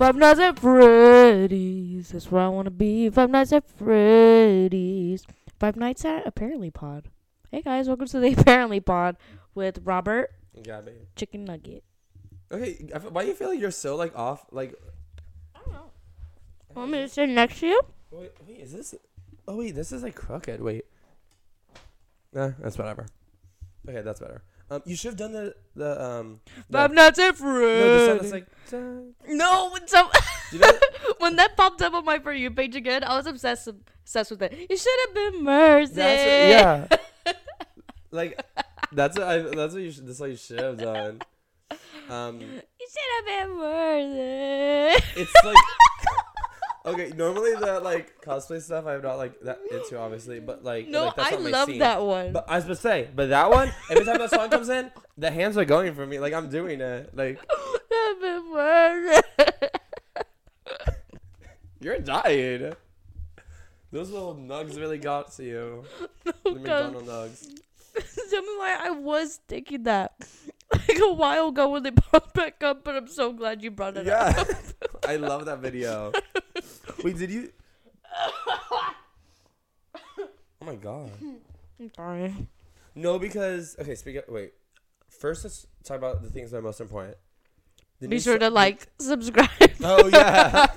Five Nights at Freddy's. That's where I want to be. Five Nights at Freddy's. Five Nights at Apparently Pod. Hey guys, welcome to the Apparently Pod with Robert Gabby. Chicken Nugget. Okay, why do you feel like you're so like off? Like, I don't know. Want me to sit next to you? wait, wait, is this? Oh wait, this is like crooked. Wait. Nah, that's whatever. Okay, that's better. Um, you should have done the the um. the- Five Nights at no, the song that's like. dun- No, when some you know? when that popped up on my for you page again, I was obsessed obsessed with it. You should have been mercy. That's what, yeah. like, that's what I. That's what you. Should, that's what you should have done. Um, You should have been mercy. it's like. Okay, normally the like cosplay stuff I'm not like that into obviously, but like no, like, that's I not my love scene. that one. But I was to say, but that one, every time that song comes in, the hands are going for me. Like I'm doing it. Like been you're dying. Those little nugs really got to you. The. McDonald nugs. Tell me why I was thinking that like a while ago when they popped back up, but I'm so glad you brought it up. Yeah, I love that video. Wait, did you? Oh my god. I'm sorry. No, because okay. Speak. up. wait. First, let's talk about the things that are most important. The Be new sure so- to like, subscribe, Oh yeah.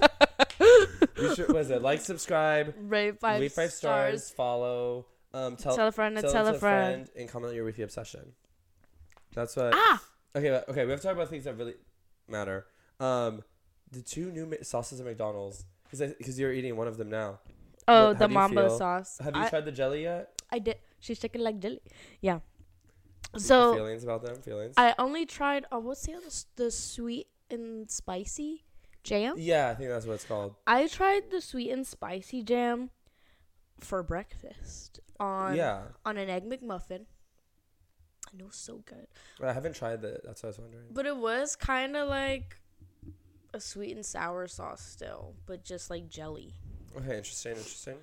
Be sure, what is it? Like, subscribe, rate five, rate five stars, follow, um, tell, tell a friend tell, tell, a friend. and comment your weekly obsession. That's what. Ah, Okay, okay. We have to talk about things that really matter. Um, the two new sauces at McDonald's because because you're eating one of them now. oh, What- the do you mambo feel? sauce. Have you I, tried the jelly yet? I did. She's shaking like jelly. Yeah. So feelings about them? Feelings? I only tried. Oh, what's the other? The sweet and spicy jam. yeah, I think that's what it's called. I tried the sweet and spicy jam for breakfast on yeah, on an egg McMuffin. And it was so good. I haven't tried that. That's what I was wondering. But it was kind of like a sweet and sour sauce still, but just like jelly. Okay, interesting, interesting.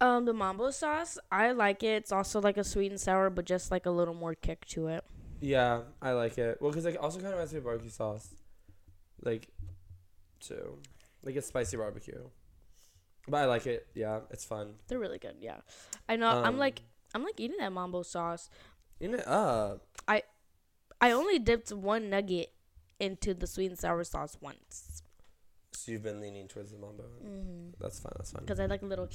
Um, the mambo sauce, I like it. It's also like a sweet and sour, but just like a little more kick to it. Yeah, I like it. Well, because like also kind of reminds me of barbecue sauce, like, too, like it's spicy barbecue. But I like it. Yeah, it's fun. They're really good. Yeah, I know. I'm Um, like I'm like eating that mambo sauce. Eat it up. I, I only dipped one nugget into the sweet and sour sauce once So you've been leaning towards the mambo. Mm-hmm. That's fine. That's fine. because I like a little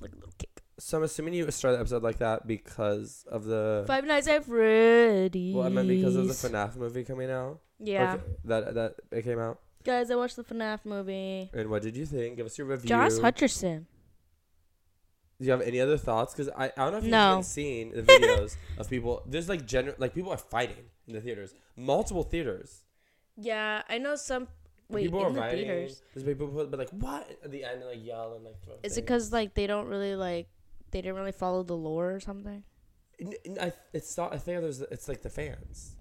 like a little kick. So I'm assuming you started the episode like that because of the. Five Nights at Freddy's. Well, I meant because of the FNAF movie coming out. Yeah, Okay, that that it came out. guys, I watched the FNAF movie. And what did you think? Give us your review. Josh Hutcherson. Do you have any other thoughts? Because I, I don't know if you've No. been seeing the videos of people. There's like general like people are fighting in the theaters, multiple theaters. Yeah, I know some. Wait, people in are the theaters. There's people who but like what at the end and like yell and like throw. Is it because like they don't really like they didn't really follow the lore or something? N- n- I, it's not. I think there's. It's like the fans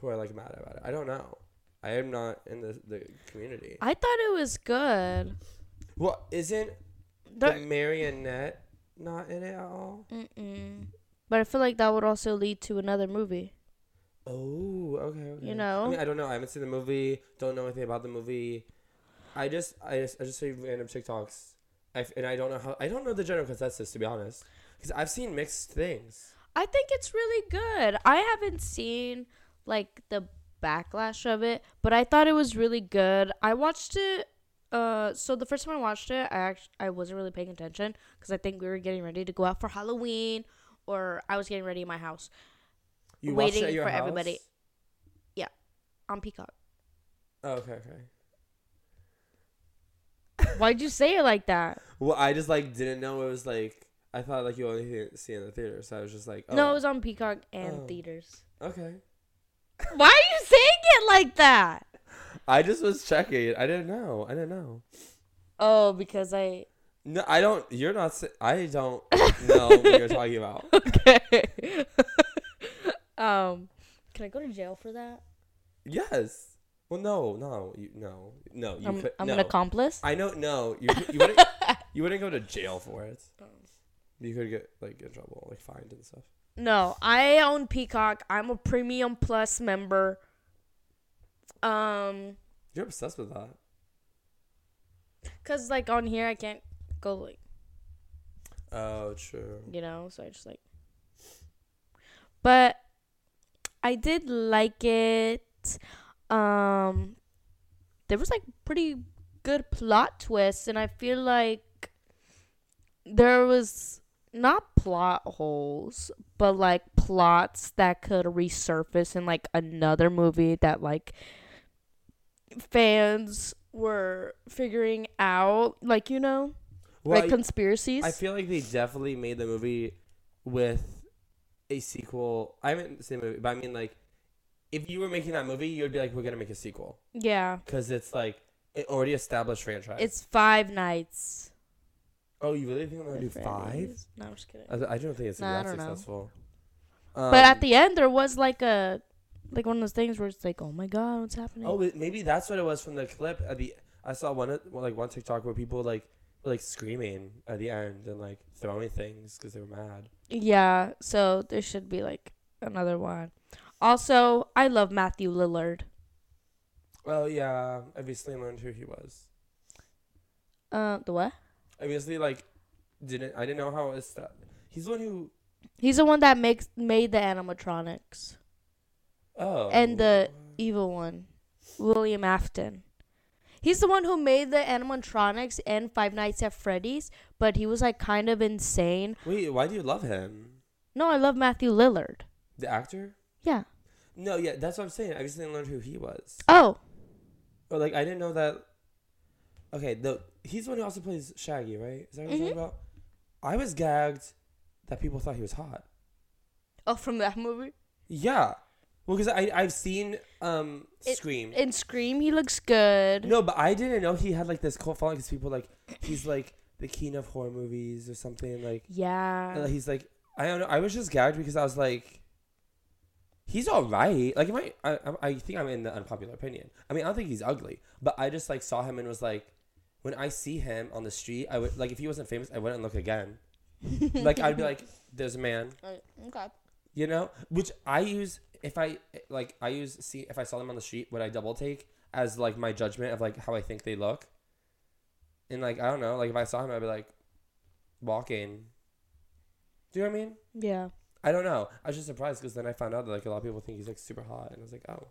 who are like mad about it. I don't know. I am not in the the community. I thought it was good. Well, isn't the The- marionette not in it at all? Mm-mm. But I feel like that would also lead to another movie. Oh, okay, okay. You know? I mean, I don't know. I haven't seen the movie. Don't know anything about the movie. I just, I just, I just see random TikToks, I and I don't know how. I don't know the general consensus to be honest, because I've seen mixed things. I think it's really good. I haven't seen like the backlash of it, but I thought it was really good. I watched it. Uh, so the first time I watched it, I actually I wasn't really paying attention because I think we were getting ready to go out for Halloween, or I was getting ready in my house You Waiting for everybody. Yeah, on Peacock. Oh, okay, okay. Why'd you say it like that? Well, I just like didn't know it was like. I thought like you only see- in the theater, so I was just like, oh, No, it oh. was on Peacock and Oh. theaters. okay. Why are you saying it like that? I just was checking. I didn't know. I didn't know. Oh, because I. No, I don't. You're not. I don't know what you're talking about. Okay. um, can I go to jail for that? Yes. Well, no, no, you, no, no. You I'm, could. I'm no. an accomplice. I know. No, you you wouldn't. you wouldn't go to jail for it. You could get like in trouble, like fined and stuff. No, I own Peacock. I'm a Premium Plus member. Um, You're obsessed with that. Cause like on here I can't go like Oh, true. you know, so I just like. But I did like it. Um, there was like pretty good plot twists, and I feel like there was not plot holes, but like plots that could resurface in like another movie that like fans were figuring out, like you know, Well, like I- conspiracies. I feel like they definitely made the movie with a sequel. I haven't seen the movie, but I mean, like, if you were making that movie, you'd be like, we're gonna make a sequel yeah, because it's like an already established franchise. it's Five Nights. oh, you really think I'm gonna do five? No, I'm just kidding. I, I don't think it's Nah, that successful. but at um, the end, there was like a, like one of those things where it's like, oh my god, what's happening? oh, maybe that's what it was from the clip. At the I saw one of- like one TikTok where people like like screaming at the end and like throwing things because they were mad. Yeah, so there should be like another one. Also, I love Matthew Lillard. Well, yeah, I recently learned who he was. Uh, the what? Obviously, like, didn't I didn't know how it was. Sta- He's the one who. He's the one that makes made the animatronics. Oh. And the- Evil one, William Afton. He's the one who made the animatronics and Five Nights at Freddy's, but he was like kind of insane. Wait, why do you love him? No, I love Matthew Lillard. The actor? Yeah. No, yeah, that's what I'm saying. I recently learned who he was. Oh, Or like, I didn't know that. Okay, the he's the one who also plays Shaggy, right? Is that what you're Mhm. talking about? I was gagged that people thought he was hot. oh, from that movie. Yeah. Well, because I I've seen um It- Scream. In Scream, he looks good. no, but I didn't know he had like this cult following because people like he's like the king of horror movies or something like. Yeah. Uh, he's like I don't know. I was just gagged because I was like, he's all right. Like, am I, I? I think I'm in the unpopular opinion. I mean, I don't think he's ugly, but I just like saw him and was like, when I see him on the street, I would like if he wasn't famous, I wouldn't look again. like I'd be like, there's a man, okay. you know. Which I use if I like I use see if I saw them on the street, would I double take as like my judgment of like how I think they look. And like I don't know, like if I saw him, I'd be like, walking. Do you know what I mean? Yeah. I don't know. I was just surprised because then I found out that like a lot of people think he's like super hot, and I was like, oh,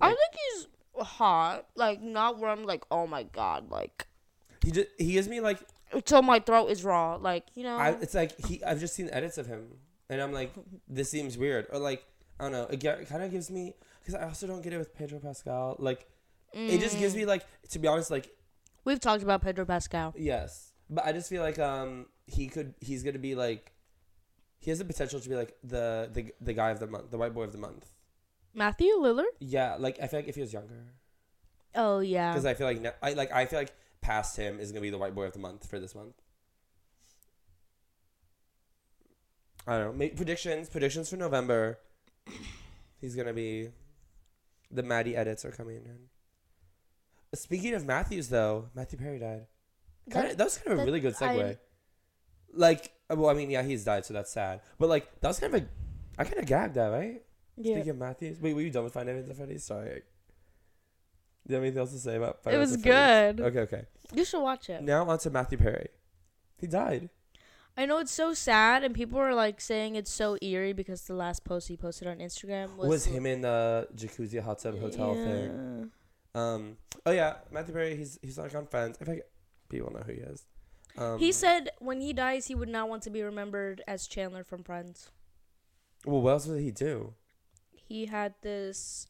I think he's hot. Like not where I'm like, oh my god, like he just he gives me like until my throat is raw. Like you know. I, it's like he I've just seen edits of him, and I'm like, this seems weird, or like I don't know. It, it kind of gives me because I also don't get it with Pedro Pascal. Like it just gives Mm. me like to be honest, like We've talked about Pedro Pascal. yes, but I just feel like um he could he's gonna be like he has the potential to be like the the the guy of the month, the white boy of the month. Matthew Lillard. Yeah, like I feel like if he was younger. Oh yeah. because I feel like ne- I like I feel like past him is gonna be the white boy of the month for this month. I don't know. Make predictions. Predictions for November. He's gonna be. The Maddie edits are coming in. Speaking of Matthews, though, Matthew Perry died. Kind of, that was kind of a really good segue. I- like, uh, well, I mean, yeah, he's died, so that's sad. But like, that was kind of a. I kind of gagged that, right? yeah. Speaking of Matthews, wait, were you done with Five Nights at Freddy's? Sorry. Do you have anything else to say about Five It was good. Okay, okay. You should watch it. Now on to Matthew Perry. He died. I know it's so sad, and people are like saying it's so eerie because the last post he posted on Instagram was, Was, him in the jacuzzi hot tub hotel thing? Um. Oh yeah, Matthew Perry. He's he's like on Friends. I think people know who he is. Um, He said when he dies, he would not want to be remembered as Chandler from Friends. Well, what else did he do? He had this,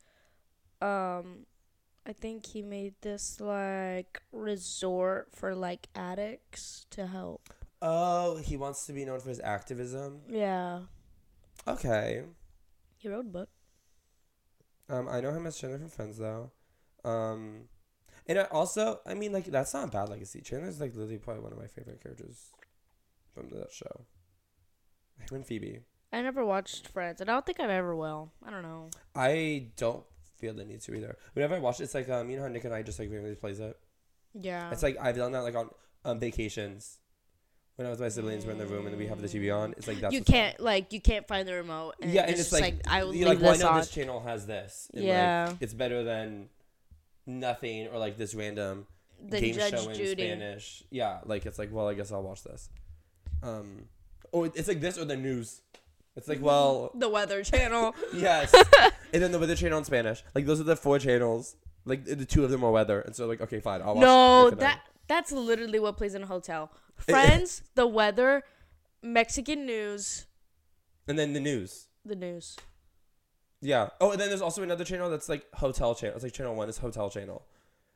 um, I think he made this like resort for like addicts to help. Oh, he wants to be known for his activism. Yeah, Okay. he wrote a book. Um, I know him as Chandler from Friends though. Um, and I also, I mean, like that's not a bad legacy. Chandler's like literally probably one of my favorite characters from that show. Him and Phoebe. I never watched Friends, and I don't think I've ever will. I don't know. I don't feel the need to either. Whenever I watch it, it's like um, you know how Nick and I just like randomly plays it. Yeah, It's like I've done that like on um, vacations. When I was with my siblings, we're in the room and we have the TV on. It's like that's you can't like you can't find the remote. And yeah, and it's just like, I will leave like, well, I this know on. this channel has this. and, like, Yeah. it's better than nothing or like this random The game Judge show in Judy. Spanish. Yeah, like it's like, well, I guess I'll watch this. Um, or it's like this or the news. It's like, well, The Weather Channel. yes, and then the weather channel in Spanish. Like those are the four channels. Like the two of them are weather, and so like, okay, fine, I'll watch. no, Nick at Night. that that's literally what plays in a hotel. Friends, The Weather, Mexican News, and then the news. the news. Yeah. Oh, and then there's also another channel that's like hotel channel. It's like channel one is hotel channel,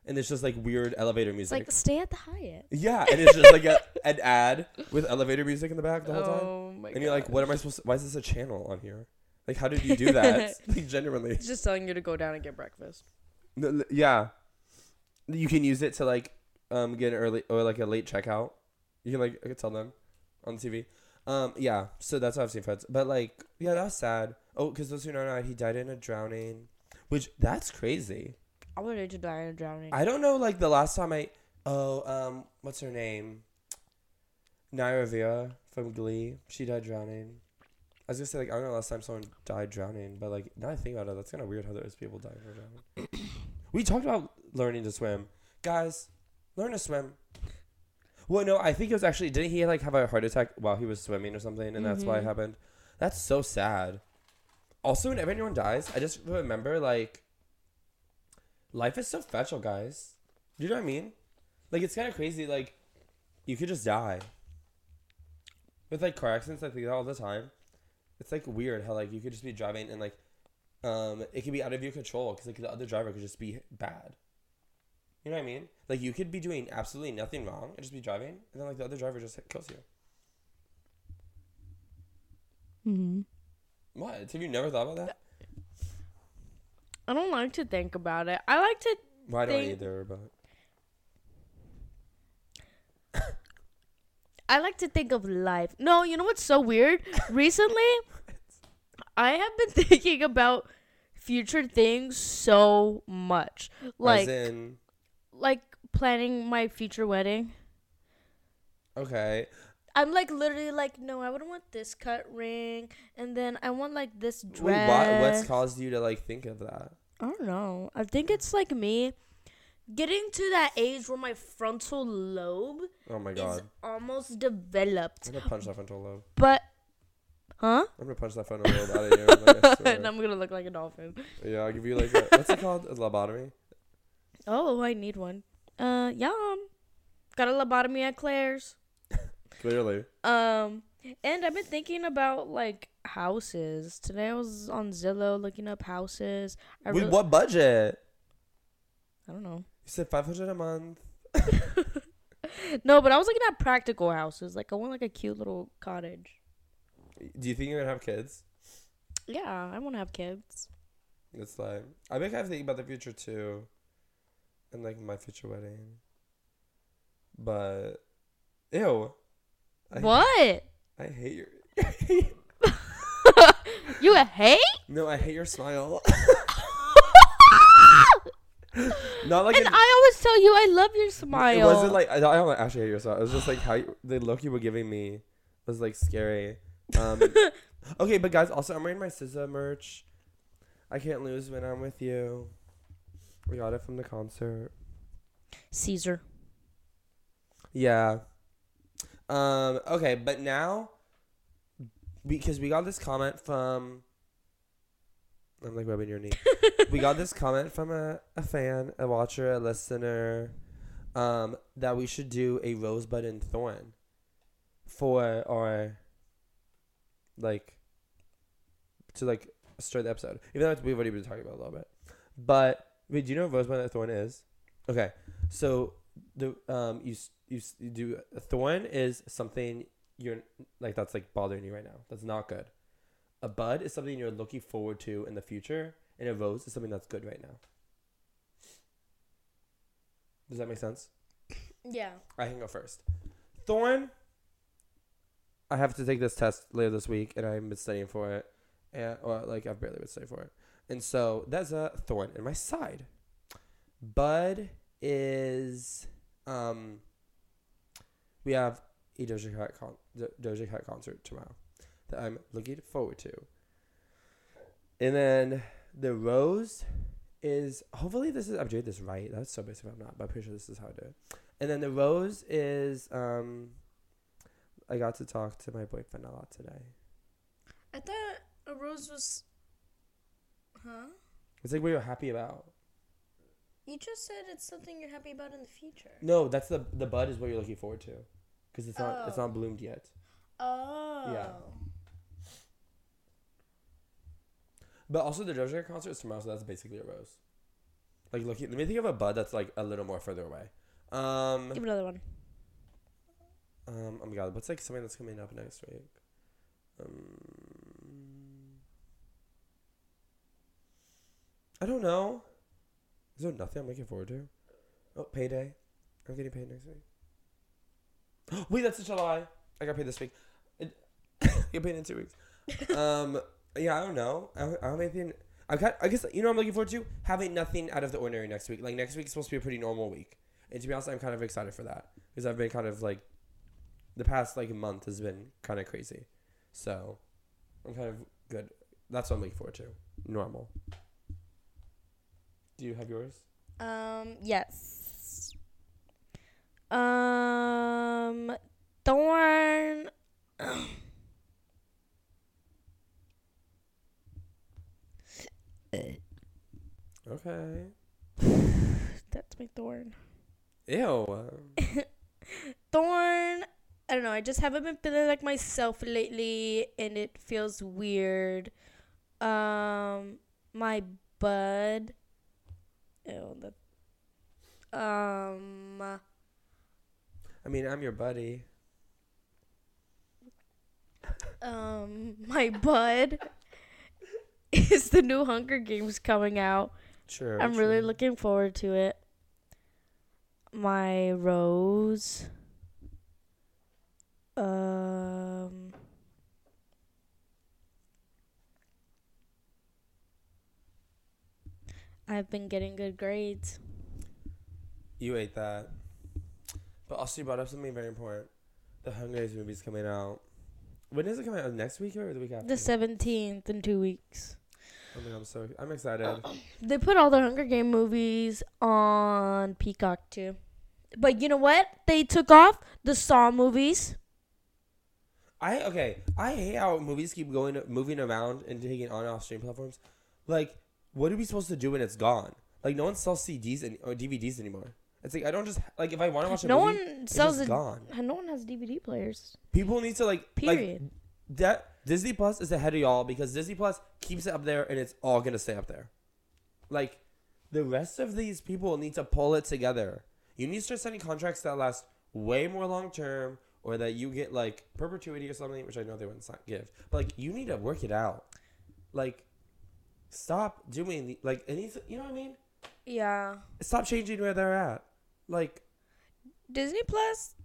and it's just like weird elevator It's music. like stay at the Hyatt. yeah, and it's just like a, an ad with elevator music in the back the whole time. Oh my god. And you're like, what am I supposed to, why is this a channel on here? Like, how did you do that? like, genuinely. It's just telling you to go down and get breakfast. No, l- Yeah. You can use it to, like, um, get an early or, like, a late checkout. You can, like, I could tell them on the TV. Um, yeah, so that's how I've seen Friends. But, like, yeah, that was sad. Oh, because those who don't know, he died in a drowning, which, that's crazy. I wanted to die in a drowning. I don't know, like, the last time I, oh, um, what's her name? Naya Rivera from Glee. She died drowning. I was gonna say like I don't know last time someone died drowning, but like now I think about it, that's kind of weird how there's people dying for drowning. we talked about learning to swim, guys. Learn to swim. Well, no, I think it was actually didn't he like have a heart attack while he was swimming or something, and that's why it Mhm. happened. That's so sad. Also, whenever anyone dies, I just remember like life is so fragile, guys. Do you know what I mean? Like it's kind of crazy. Like you could just die. With like car accidents, I think that all the time. It's like weird how like you could just be driving and like, um, it could be out of your control because like the other driver could just be bad. You know what I mean? Like you could be doing absolutely nothing wrong and just be driving, and then like the other driver just kills you. mm-hmm. What? Have you never thought about that? I don't like to think about it. I like to. I don't Think- either, but I like to think of life. No, you know what's so weird? Recently, I have been thinking about future things so much, like in like planning my future wedding. okay, I'm like literally like, no, I wouldn't want this cut ring, and then I want like this wait, dress. what? What's caused you to like think of that? I don't know. I think it's like me getting to that age where my frontal lobe Oh my god is almost developed, I'm gonna punch that frontal lobe. but huh? I'm gonna punch that frontal lobe out of you. Like, and I'm gonna look like a dolphin. Yeah, I'll give you like a, what's it called? A lobotomy. Oh, I need one. Uh, yum. Got a lobotomy at Claire's. Clearly. Um, and I've been thinking about like houses. Today I was on Zillow looking up houses. I With what budget? I don't know. You said five hundred a month. No, but I was looking at practical houses. Like I want like a cute little cottage. Do you think you're gonna have kids? Yeah, I want to have kids. It's like I think I have to think about the future too, and like my future wedding. But, ew. I, what? I hate your. you a hate? no, I hate your smile. Not like and an, I always tell you I love your smile. It wasn't like I, I don't actually hate your smile. It was just like how you, the look you were giving me was like scary. Um, okay, but guys, also I'm wearing my SZA merch. I can't lose when I'm with you. We got it from the concert. Caesar. Yeah. Um. Okay, but now, because we got this comment from. I'm like rubbing your knee. we got this comment from a, a fan, a watcher, a listener, um, that we should do a rosebud and thorn for our like to like start the episode. Even though we've already been talking about it a little bit. But wait, do you know what rosebud and thorn is? Okay. So the um you s- you, s- you do a thorn is something you're like that's like bothering you right now. That's not good. A bud is something you're looking forward to in the future, and a rose is something that's good right now. Does that make sense? Yeah. I can go first. Thorn. I have to take this test later this week, and I've been studying for it, and or like I've barely been studying for it, and so that's a thorn in my side. Bud is um. We have a Doja Cat con- Do- Doja Cat concert tomorrow that I'm looking forward to, and then the rose is hopefully this is I'm doing this right. That's so basic if I'm not, but I'm pretty sure this is how I do it. And then the rose is um I got to talk to my boyfriend a lot today. I thought a rose was. Huh? It's like what you're happy about. You just said it's something you're happy about in the future. No, that's the the bud is what you're looking forward to, because it's not it's Oh. not bloomed yet. Oh. Yeah. But also the Doja Cat concert is tomorrow, so that's basically a rose. Like looking, let me think of a bud that's like a little more further away. Um, Give another one. um, oh my god, what's like something that's coming up next week? Um, I don't know. Is there nothing I'm looking forward to? Oh, payday. I'm getting paid next week. Wait, that's in July. I got paid this week. It, get paid in two weeks. Um, yeah, I don't know. I don't, I don't have anything. I got. I guess you know what I'm looking forward to having nothing out of the ordinary next week. Like next week is supposed to be a pretty normal week, and to be honest, I'm kind of excited for that because I've been kind of like, the past like month has been kind of crazy, so I'm kind of good. That's what I'm looking forward to. Normal. Do you have yours? Um. Yes. Um. Thorn. Okay. That's my thorn. Ew. Thorn. I don't know. I just haven't been feeling like myself lately, and it feels weird. Um, my bud. Ew, that. Um, I mean, I'm your buddy. um, my bud is the new Hunger Games coming out. Sure. I'm really looking forward to it. My rose. Um. I've been getting good grades. You ate that. But also, you brought up something very important. The Hunger Games movie's coming out. When is it coming out? Next week or the week after? The 17th in two weeks. Oh I mean, I'm so I'm excited. They put all the Hunger Game movies on Peacock too. But you know what? They took off the Saw movies. I okay. I hate how movies keep going, moving around and taking on off stream platforms. Like, what are we supposed to do when it's gone? Like, no one sells CDs and or DVDs anymore. It's like I don't just like if I want to watch a No movie, one sells it. gone. No one has DVD players. People need to like Period. Like, that Disney Plus is ahead of y'all because Disney Plus keeps it up there and it's all gonna stay up there. Like, the rest of these people need to pull it together. You need to start signing contracts that last way more long term, or that you get like perpetuity or something, which I know they wouldn't give. But like, you need to work it out. Like, stop doing the, like it needs. You know what I mean? yeah. Stop changing where they're at. Like, Disney Plus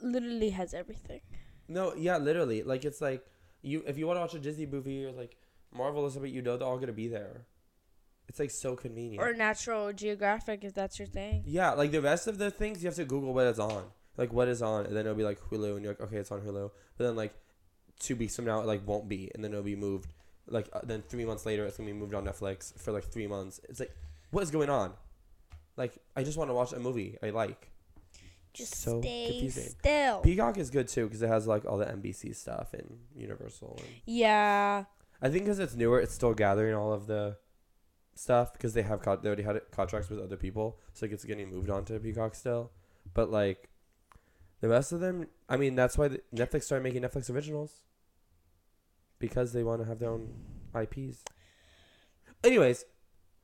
literally has everything. No, yeah, literally. Like it's like you if you want to watch a Disney movie or like Marvel or something, you know they're all gonna be there. It's like so convenient. Or Natural Geographic if that's your thing. yeah, like the rest of the things you have to Google what it's on. Like what is on, and then it'll be like Hulu, and you're like, okay, it's on Hulu. But then like two weeks from now, it like won't be, and then it'll be moved. Like uh, then three months later, it's gonna be moved on Netflix for like three months. It's like, what is going on? Like I just want to watch a movie I like. Just so stay confusing. still. Peacock is good too because it has like all the NBC stuff and Universal. And yeah. I think because it's newer, it's still gathering all of the stuff because they have co- they already had it- contracts with other people, so it's getting moved on to Peacock still. But like the rest of them, I mean, that's why the, Netflix started making Netflix originals because they want to have their own IPs. Anyways,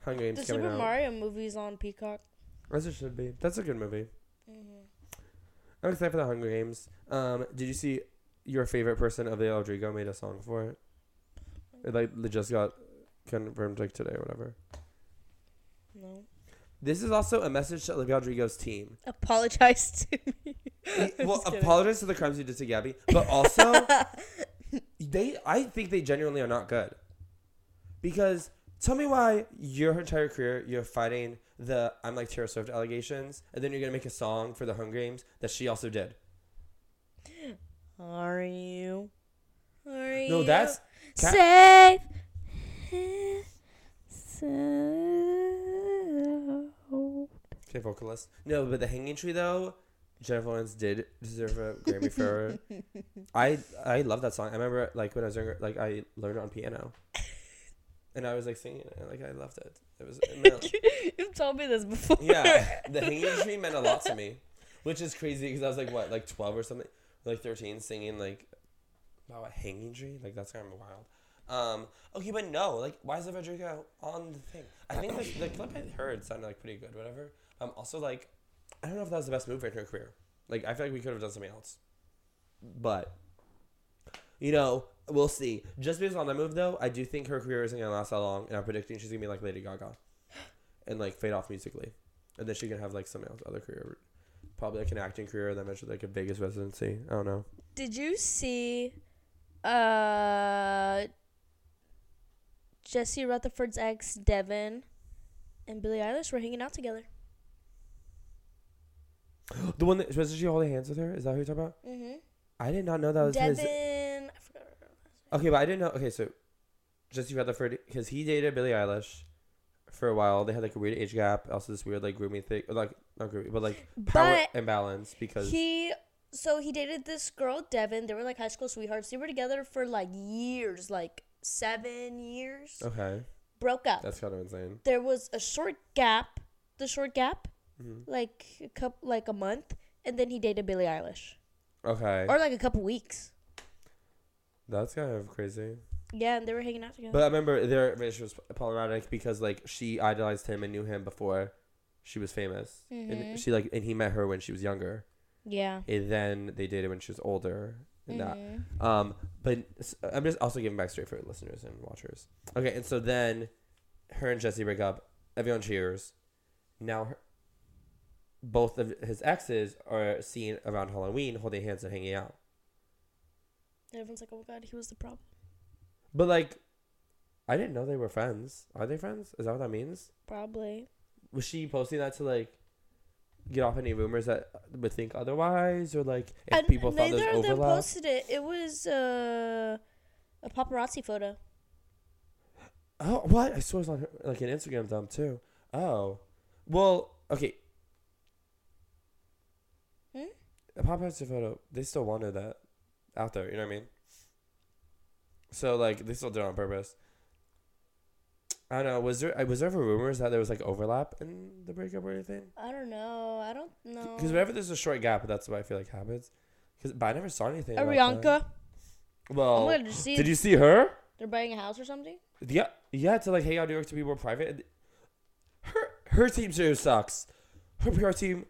Hunger Games The coming Super out. Mario movie's on Peacock. As it should be. That's a good movie. hmm I'm excited for the Hunger Games. Um, did you see your favorite person, Olivia Rodrigo, made a song for it? It like it just got confirmed like today or whatever. No. This is also a message to Olivia Rodrigo's team. Apologize to me. well, apologize to the crimes you did to Gabby, but also they. I think they genuinely are not good. Because tell me why your entire career you're fighting the I'm like Taylor Swift allegations, and then you're gonna make a song for the Hunger Games that she also did. Are you? Are No, that's Ca- safe? Okay, vocalist. No, but the Hanging Tree though, Jennifer Lawrence did deserve a Grammy for. I I love that song. I remember like when I was younger, like I learned it on piano, and I was like singing it. Like I loved it. It was. It meant, You've told me this before. yeah, the Hanging Tree meant a lot to me, which is crazy because I was like what, like twelve or something, like thirteen, singing like about a hanging tree. Like that's kind of wild. Um. Okay, but no. Like, why is the Federico on the thing? I think the, the clip I heard sounded like pretty good. Whatever. Um. Also, like, I don't know if that was the best move in her career. Like, I feel like we could have done something else. But, you know, we'll see. Just based on that move, though, I do think her career isn't gonna last that long, and I'm predicting she's gonna be like Lady Gaga, and like fade off musically, and then she can have like some else other career, probably like an acting career, then eventually like a Vegas residency. I don't know. Did you see uh Jesse Rutherford's ex Devon and Billie Eilish were hanging out together? The one that was she holding hands with her? Is that who you're talking about? Mm-hmm. I did not know that was Devon, his. I forgot. Okay, but I didn't know. Okay, so Jesse Rutherford, because he dated Billie Eilish for a while. They had like a weird age gap. Also, this weird like grooming thing, like not grooming, but like power But imbalance. Because he, so he dated this girl Devon. They were like high school sweethearts. They were together for like years, like seven years. okay, Broke up. that's kind of insane. there was a short gap. The short gap, hmm like a couple, like a month, and then he dated Billie Eilish, Okay, or like a couple weeks. that's kind of crazy. Yeah, and they were hanging out together. But I remember their relationship was problematic because like she idolized him and knew him before she was famous, mm-hmm. and she like and he met her when she was younger, yeah. and then they dated when she was older. And that Mhm. Um, but I'm just also giving back straight for listeners and watchers. Okay, and so then her and Jesse break up. Everyone cheers. Now, her, both of his exes are seen around Halloween holding hands and hanging out. Everyone's like, "Oh my god, he was the problem." But like, I didn't know they were friends. Are they friends? Is that what that means? Probably. Was she posting that to like get off any rumors that would think otherwise, or like if And people thought neither there's of them posted it. It was uh, a paparazzi photo. Oh, what? I saw it was on her, like an Instagram dump too. Oh, well, okay. A paparazzi photo. They still wanted that out there. You know what I mean? So like they still did it on purpose. I don't know. Was there uh, was there ever rumors that there was like overlap in the breakup or anything? I don't know. I don't know. Because whenever there's a short gap, that's what I feel like happens. Cause, but I never saw anything. Arianka. Well, did you see her? They're buying a house or something. Yeah, yeah. To like hang out in New York to be more private. Her her team zero sucks. Her PR team.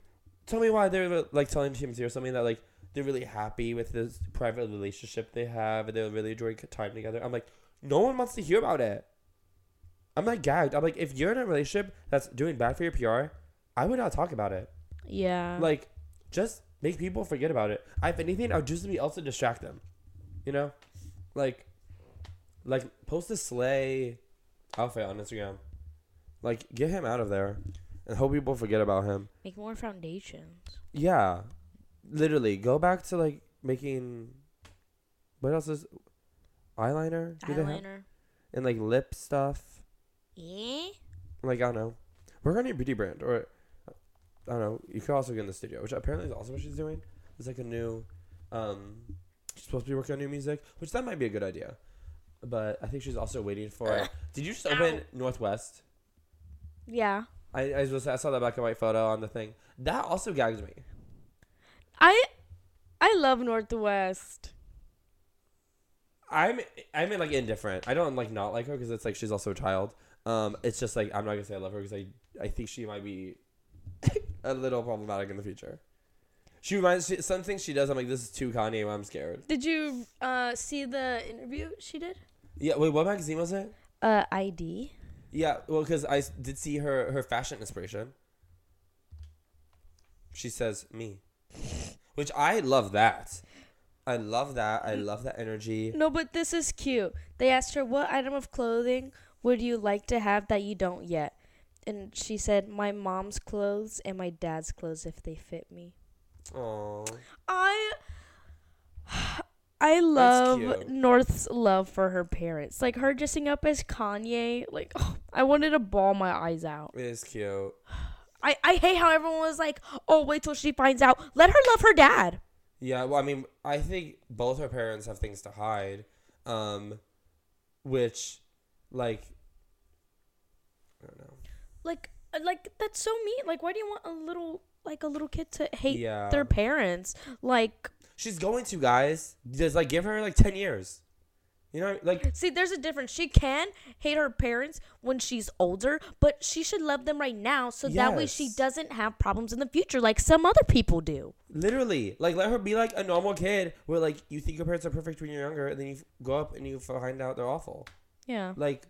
Tell me why they're like telling team zero something that like they're really happy with this private relationship they have and they're really enjoying time together. I'm like, no one wants to hear about it. I'm like gagged. I'm like, if you're in a relationship that's doing bad for your PR, I would not talk about it. Yeah. Like, just make people forget about it. If anything, I would do something else to distract them. You know, like, like post a sleigh outfit on Instagram. Like, get him out of there, and hope people forget about him. make more foundations. Yeah, literally, go back to like making. What else is eyeliner? Do? Eyeliner. And like lip stuff. Eh? Like I don't know. Work on your beauty brand, or I don't know. You could also get in the studio, which apparently is also what she's doing. It's like a new. Um, she's supposed to be working on new music, which that might be a good idea. But I think she's also waiting for. Did you just open North West? Yeah. I I, was, I saw that black and white photo on the thing. That also gags me. I I love North West. I'm I'm like indifferent. I don't like not like her because it's like she's also a child. Um, it's just like I'm not gonna say I love her because I I think she might be a little problematic in the future. She reminds she, some things she does. I'm like this is too Kanye. I'm scared. Did you uh see the interview she did? Yeah. Wait, what magazine was it? Uh ID. Yeah. Well, because I did see her her fashion inspiration. She says me, which I love that. I love that. I love that energy. No, but this is cute. They asked her what item of clothing would you like to have that you don't yet? And she said my mom's clothes and my dad's clothes if they fit me. Oh. I I love. North's love for her parents. Like her dressing up as Kanye. Like oh, I wanted to ball my eyes out. It is cute. I, I hate how everyone was like, oh, wait till she finds out. Let her love her dad. Yeah, well, I mean, I think both her parents have things to hide, um, which, like, I don't know. Like, uh, like that's so mean. Like, why do you want a little, like, a little kid to hate Yeah. their parents? Like, She's going to, guys. Just, like, give her, like, 10 years. You know, like, see, there's a difference. She can hate her parents when she's older, but she should love them right now, so that way she doesn't have problems in the future, like some other people do. literally. Like, let her be, like, a normal kid where, like, you think your parents are perfect when you're younger, and then you go up and you find out they're awful. Yeah. Like,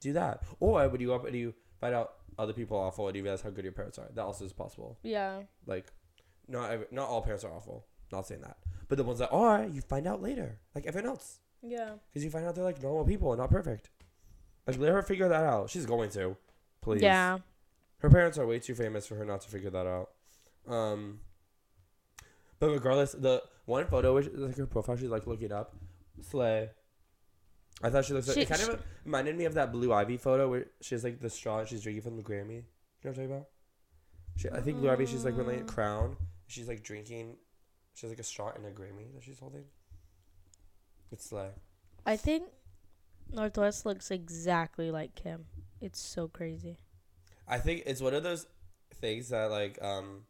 do that. Or would you go up and you find out other people are awful and you realize how good your parents are? That also is possible. Yeah. Like, not every, not all parents are awful. Not saying that, but the ones that are, you find out later, like everyone else, Yeah. because you find out they're like normal people and not perfect. Like, let her figure that out. She's going to, please. Yeah. Her parents are way too famous for her not to figure that out. Um. But regardless, the one photo, which like her profile, she's like looking up, slay. I thought she looks. Like, She- it kind she- of reminded me of that Blue Ivy photo where she has like the straw and she's drinking from the Grammy. You know what I'm talking about? She, I think Blue Ivy. She's like wearing a Mm. crown. She's like drinking. She has like a straw and a Grammy that she's holding. It's like. I think North West looks exactly like Kim. It's so crazy. I think it's one of those things that like um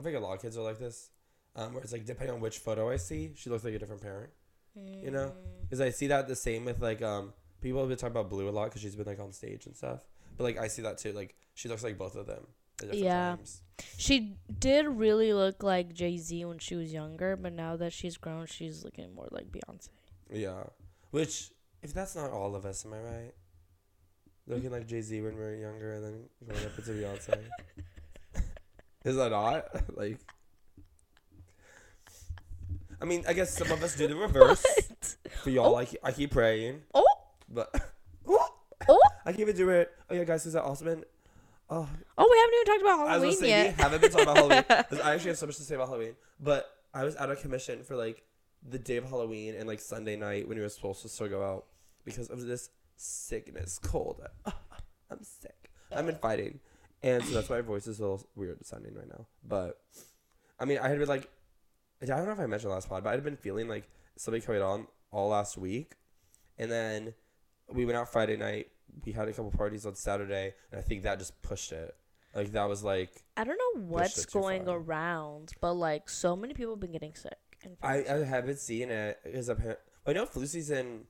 I think a lot of kids are like this. Um, where it's like depending on which photo I see, she looks like a different parent. You know? Mm. Because I see that the same with like um people have been talking about Blue a lot because she's been like on stage and stuff. But like I see that too. Like she looks like both of them. Yeah. Times. She did really look like Jay Z when she was younger, but now that she's grown, she's looking more like Beyonce. Yeah. Which if that's not all of us, am I right? Looking like Jay Z when we are younger and then going up into Beyonce. Is that not like? I mean, I guess some of us do the reverse. What? For y'all, Oh. I, keep, I keep praying, Oh, but oh, I can't even do it. Oh yeah, guys, is that awesome? And, oh, oh! We haven't even talked about I was Halloween say yet. we haven't been talking about Halloween I actually have so much to say about Halloween. But I was out of commission for like the day of Halloween and like Sunday night when we were supposed to still go out because of this sickness, cold. I'm sick. I've been fighting, and so that's why my voice is a little weird sounding right now. But I mean, I had been like, I don't know if I mentioned last pod, but I had been feeling like something coming on all last week, and then we went out Friday night. We had a couple parties on Saturday, and I think that just pushed it. Like that was like I don't know what's going far. around, but like so many people have been getting sick. and I. I haven't seen it because I know flu season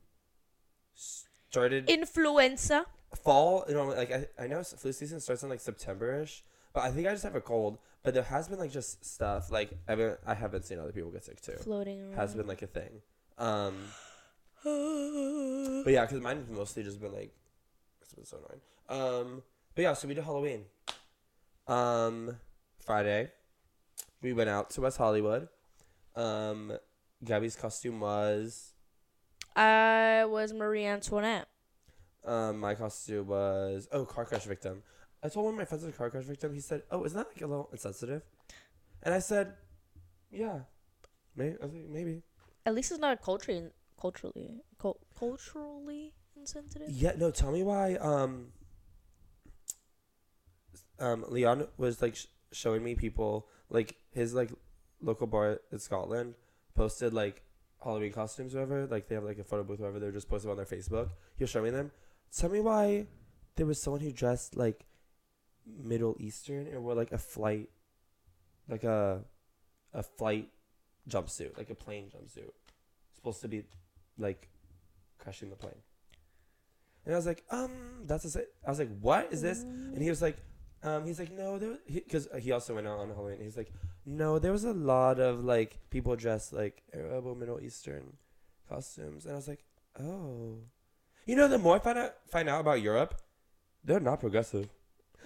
started influenza. fall. You know, like I, I know flu season starts in like September ish, but I think I just have a cold. But there has been like just stuff like I mean I haven't seen other people get sick too. floating around. Has been like a thing. Um, but yeah, because mine's mostly just been like it's been so annoying. Um, but yeah, so we did Halloween. Um, Friday, we went out to West Hollywood. Um, Gabby's costume was. I was Marie Antoinette. Um, my costume was oh car crash victim. I told one of my friends was a car crash victim. He said, "Oh, isn't that like a little insensitive?" And I said, "Yeah, maybe. Maybe." At least it's not culturally culturally cul- culturally insensitive. Yeah, no. Tell me why. Um. Um, Leon was like sh- showing me people like his like local bar in Scotland posted like Halloween costumes, whatever. Like they have like a photo booth, whatever. They're just posted on their Facebook. He was showing me them. Tell me why there was someone who dressed like Middle Eastern and wore like a flight, like a, a flight jumpsuit, like a plane jumpsuit, supposed to be like crashing the plane. And I was like, um, that's a. I was like, what is this? And he was like, um, he's like, no, there, because he, also went out on Halloween. He's like, no, there was a lot of like people dressed like Arab or Middle Eastern costumes, and I was like, oh, you know, the more I find out find out about Europe, they're not progressive.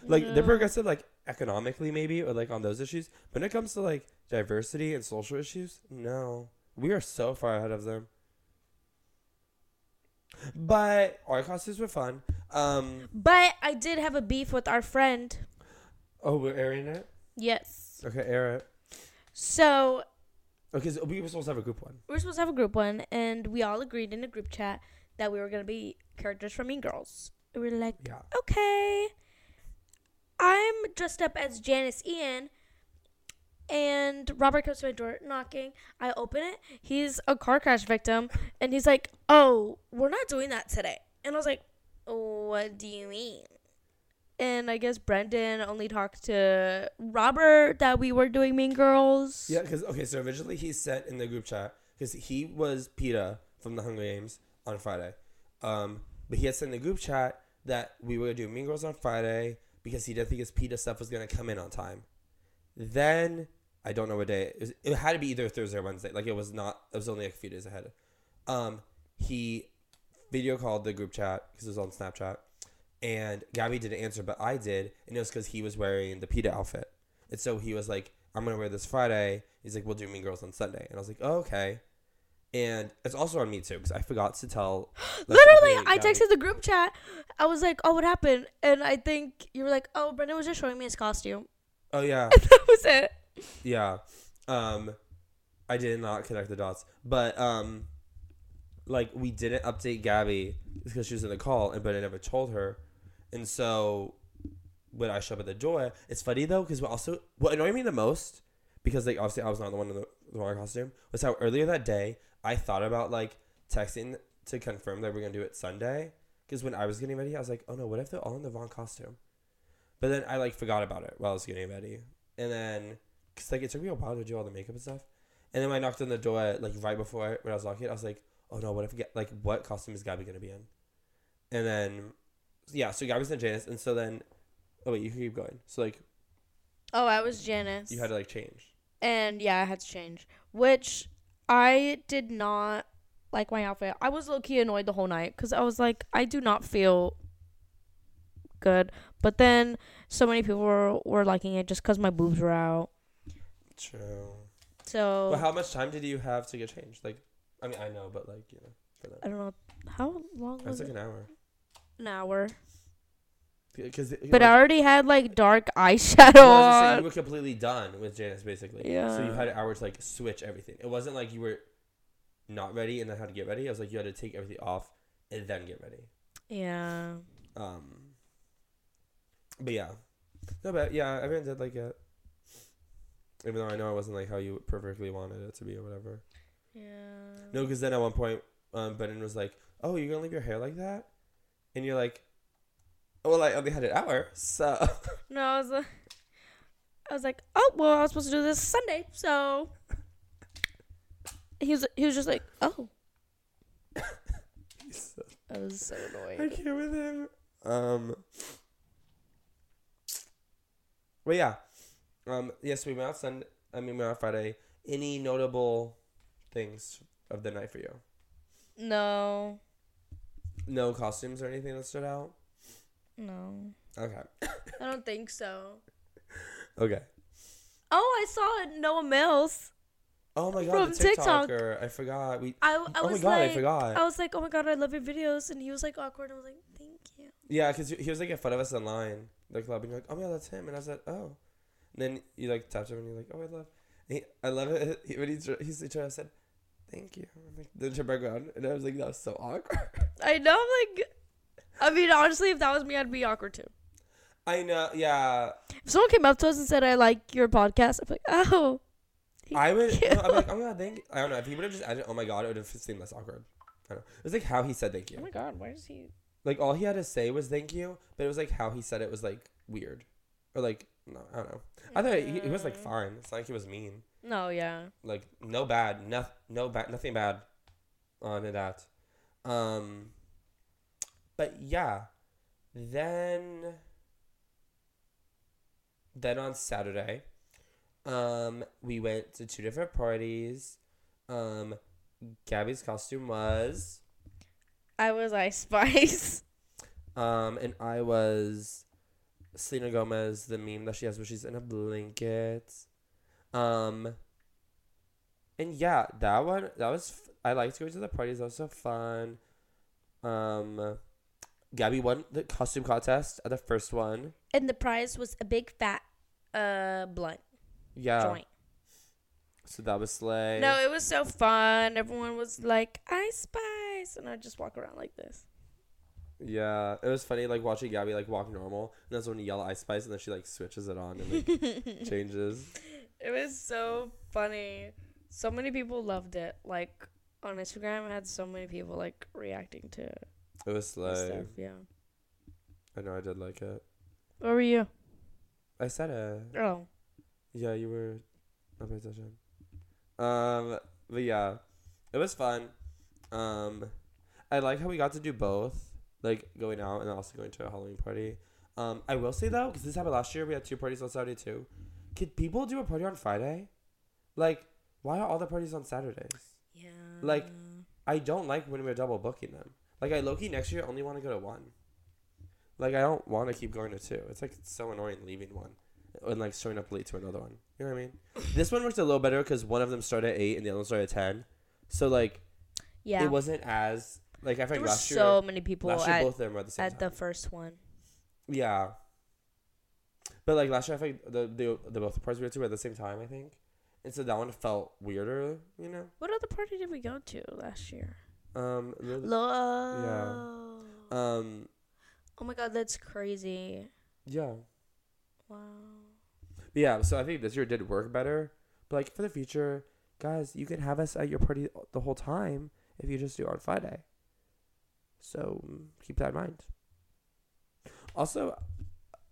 Like they're progressive, like economically maybe, or like on those issues. But when it comes to like diversity and social issues, no, we are so far ahead of them. But our costumes were fun. Um, But I did have a beef with our friend. oh, we're airing it. Yes. Okay, air it. So Because we were supposed to have a group one. we were supposed to have a group one, and we all agreed in a group chat that we were gonna be characters from Mean Girls. We were like, Yeah. okay. I'm dressed up as Janis Ian, and Robert comes to my door knocking. I open it. He's a car crash victim, and he's like, "Oh, we're not doing that today." And I was like, "What do you mean?" And I guess Brendan only talked to Robert that we were doing Mean Girls. Yeah, because okay, so originally he sent in the group chat because he was Peeta from the Hunger Games on Friday, um, but he had sent in the group chat that we were gonna do Mean Girls on Friday because he didn't think his Peeta stuff was gonna come in on time. Then I don't know what day it, was, it had to be either Thursday or Wednesday. Like it was not. It was only like a few days ahead. Um, he video called the group chat because it was on Snapchat, and Gabby didn't answer, but I did, and it was because he was wearing the Peeta outfit, and so he was like, "I'm gonna wear this Friday." He's like, "We'll do Mean Girls on Sunday," and I was like, "Oh, okay." And it's also on me too because I forgot to tell. Literally, I Gabby- texted the group chat. I was like, "Oh, what happened?" And I think you were like, "Oh, Brendan was just showing me his costume." Oh yeah, that was it. Yeah. Um, I did not connect the dots, but um, like we didn't update Gabby because she was in the call, and but I never told her, and so when I show up at the door, it's funny though because also what annoyed me the most because like obviously I was not the one in the, the wrong costume was how earlier that day I thought about like texting to confirm that we're gonna do it Sunday because when I was getting ready I was like oh no what if they're all in the wrong costume, but then I like forgot about it while I was getting ready. And then because like it took me a while to do all the makeup and stuff, and then when I knocked on the door like right before when I was locking it I was like oh no what if Ga- like what costume is Gabby gonna be in, and then yeah so Gabby's in Janis and so then oh wait you keep going so like Oh, I was Janis. you had to like change. and yeah, I had to change, which I did not like my outfit. I was low key annoyed the whole night because I was like, I do not feel good. But then so many people were, were liking it just because my boobs were out. True. So But how much time did you have to get changed? Like, I mean, I know, but like, you know, for I don't know how long it was like it? an hour. An hour. Because, But I already had like dark eyeshadow Well, saying, you were completely done with Janis, basically. Yeah. So you had an hour to like switch everything. It wasn't like you were not ready and then had to get ready. I was like, you had to take everything off and then get ready. Yeah. Um. But yeah, no, but yeah, everyone did like it. Even though I know it wasn't like how you perfectly wanted it to be or whatever. Yeah. No, because then at one point, um, Brendan was like, "Oh, you're gonna leave your hair like that," and you're like, "Oh, "Well, I only had an hour, so." No, I was like, I was like, oh well, I was supposed to do this Sunday, so he was he was just like, oh, So- I was so I annoyed. can't with him. Um. Well, yeah. Um. Yes, we went out Sunday. I mean, we went out Friday. Any notable things of the night for you? No, No costumes or anything that stood out. no, Okay. I don't think so. Okay. Oh, I saw Noah Mills. Oh my god, From the TikTok. TikToker. I forgot. We. I, I oh my was god, like, I forgot. I was like, oh my god, I love your videos, and he was like awkward. And I was like, thank you. Yeah, because he was like in front of us online, the club, and you're like, oh yeah, that's him, and I said, oh, and then you like tapped him, and you're like, oh, I love, and he, I love it. He, when he tr- he's he tried, I said, thank you, I'm like then turned back around, and I was like, that was so awkward. I know, like, I mean, honestly, if that was me, I'd be awkward too. I know, yeah, If someone came up to us and said, I like your podcast, I'd be like, oh. I would, no, I'm like, oh my god, thank, you. I don't know, if he would have just added, oh my god, it would have seemed less awkward. I don't know. It was like how he said thank you. Oh you, my god, why is he? like all he had to say was thank you, but it was like how he said it was like weird, or like no, I don't know. I thought he, he was like Mm. fine. It's not like he was mean. No, yeah. like no bad, no, no bad, nothing bad on that. Um, but yeah, then then on Saturday, um, we went to two different parties. Um, Gabby's costume was, I was Ice Spice. um, and I was Selena Gomez, the meme that she has where she's in a blanket. Um, and yeah, that one that was f- I liked going to the parties. That was so fun. Um, Gabby won the costume contest at the first one. And the prize was a big fat uh blunt Yeah, joint. So that was Slay. No, it was so fun. Everyone was like, Ice Spice. And I just walk around like this. Yeah, it was funny like watching Gabby like walk normal, and that's when you yell Ice Spice, and then she like switches it on and like changes. It was so funny. So many people loved it. Like on Instagram, I had so many people like reacting to It It was the Slay. stuff. Yeah. I know I did like it. What were you? I said it. Oh. Yeah, you were not paying attention. Um, but yeah, it was fun. Um, I like how we got to do both, like going out and also going to a Halloween party. Um, I will say though, because this happened last year, we had two parties on Saturday too. Could people do a party on Friday? Like, why are all the parties on Saturdays? Yeah. Like- I don't like when we're double booking them. Like, I low key next year only want to go to one. Like, I don't want to keep going to two. It's like it's so annoying leaving one and like showing up late to another one. You know what I mean? this one worked a little better because one of them started at eight and the other one started at ten. So like, yeah. it wasn't as like I there think were last year. so many people last year at, both of them were at the same at time. the first one. yeah. But like last year, I think the the the both the parties we went to were at the same time. I think, and so that one felt weirder. You know. What other party did we go to last year? Um. Lo- Um. Oh my god, that's crazy. Yeah. Wow. But yeah, so I think this year did work better. But like for the future, guys, you can have us at your party the whole time if you just do it on Friday. So keep that in mind. Also,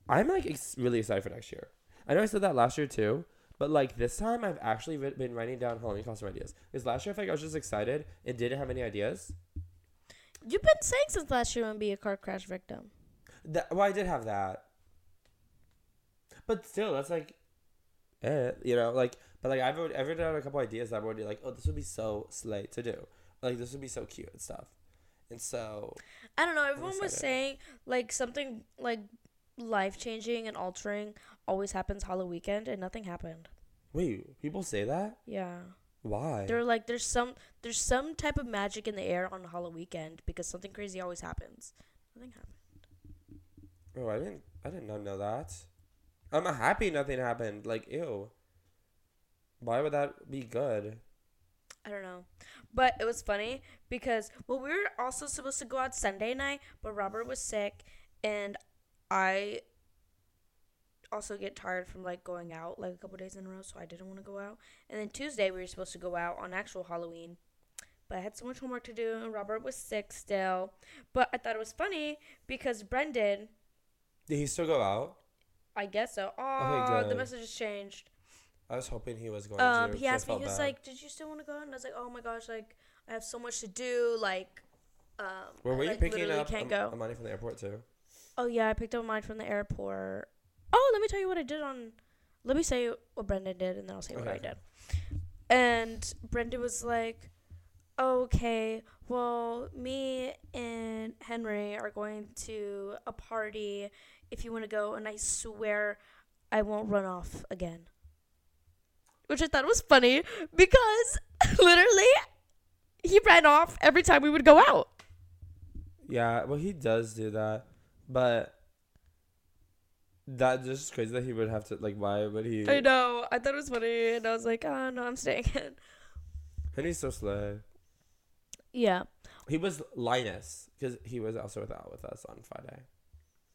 I'm like ex- really excited for next year. I know I said that last year too, but like this time I've actually been writing down Halloween costume ideas. Because last year I feel like I was just excited and didn't have any ideas. You've been saying since last year you want to be a car crash victim. That, well, I did have that, but still, that's like, eh, you know, like, but like I've I've written down a couple ideas that I'm already like, oh, this would be so slay to do, like this would be so cute and stuff, and so I don't know. Everyone was saying like something like life changing and altering always happens Halloween weekend, and nothing happened. wait, people say that? Yeah, Why? they're like there's some there's some type of magic in the air on Halloween weekend because something crazy always happens. Nothing happened. oh, I didn't, I did not know that. I'm happy nothing happened. Like, ew. Why would that be good? I don't know. But it was funny because well we were also supposed to go out Sunday night, but Robert was sick and I also get tired from like going out like a couple days in a row, so I didn't want to go out. And then Tuesday we were supposed to go out on actual Halloween. But I had so much homework to do and Robert was sick still. But I thought it was funny because Brendan, Did he still go out? I guess so. Oh, the message has changed. I was hoping he was going Um, to. he I asked me, he was bad. like, "Did you still want to go?" And I was like, "Oh my gosh, like I have so much to do, like, um, Where I, were you like, picking up can't um, go." uh, money from the airport too? oh yeah, I picked up mine from the airport. Oh, let me tell you what I did on. Let me say what Brendan did, and then I'll say what I did. And Brendan was like, "Okay, well, me and Henry are going to a party. If you want to go, and I swear, I won't run off again." Which I thought was funny because literally he ran off every time we would go out. Yeah, well, he does do that, but that just crazy that he would have to like. Why would he? I know. I thought it was funny, and I was like, "Oh no, I'm staying in." Henry's so slow. Yeah. He was Linus because he was also with out with us on Friday.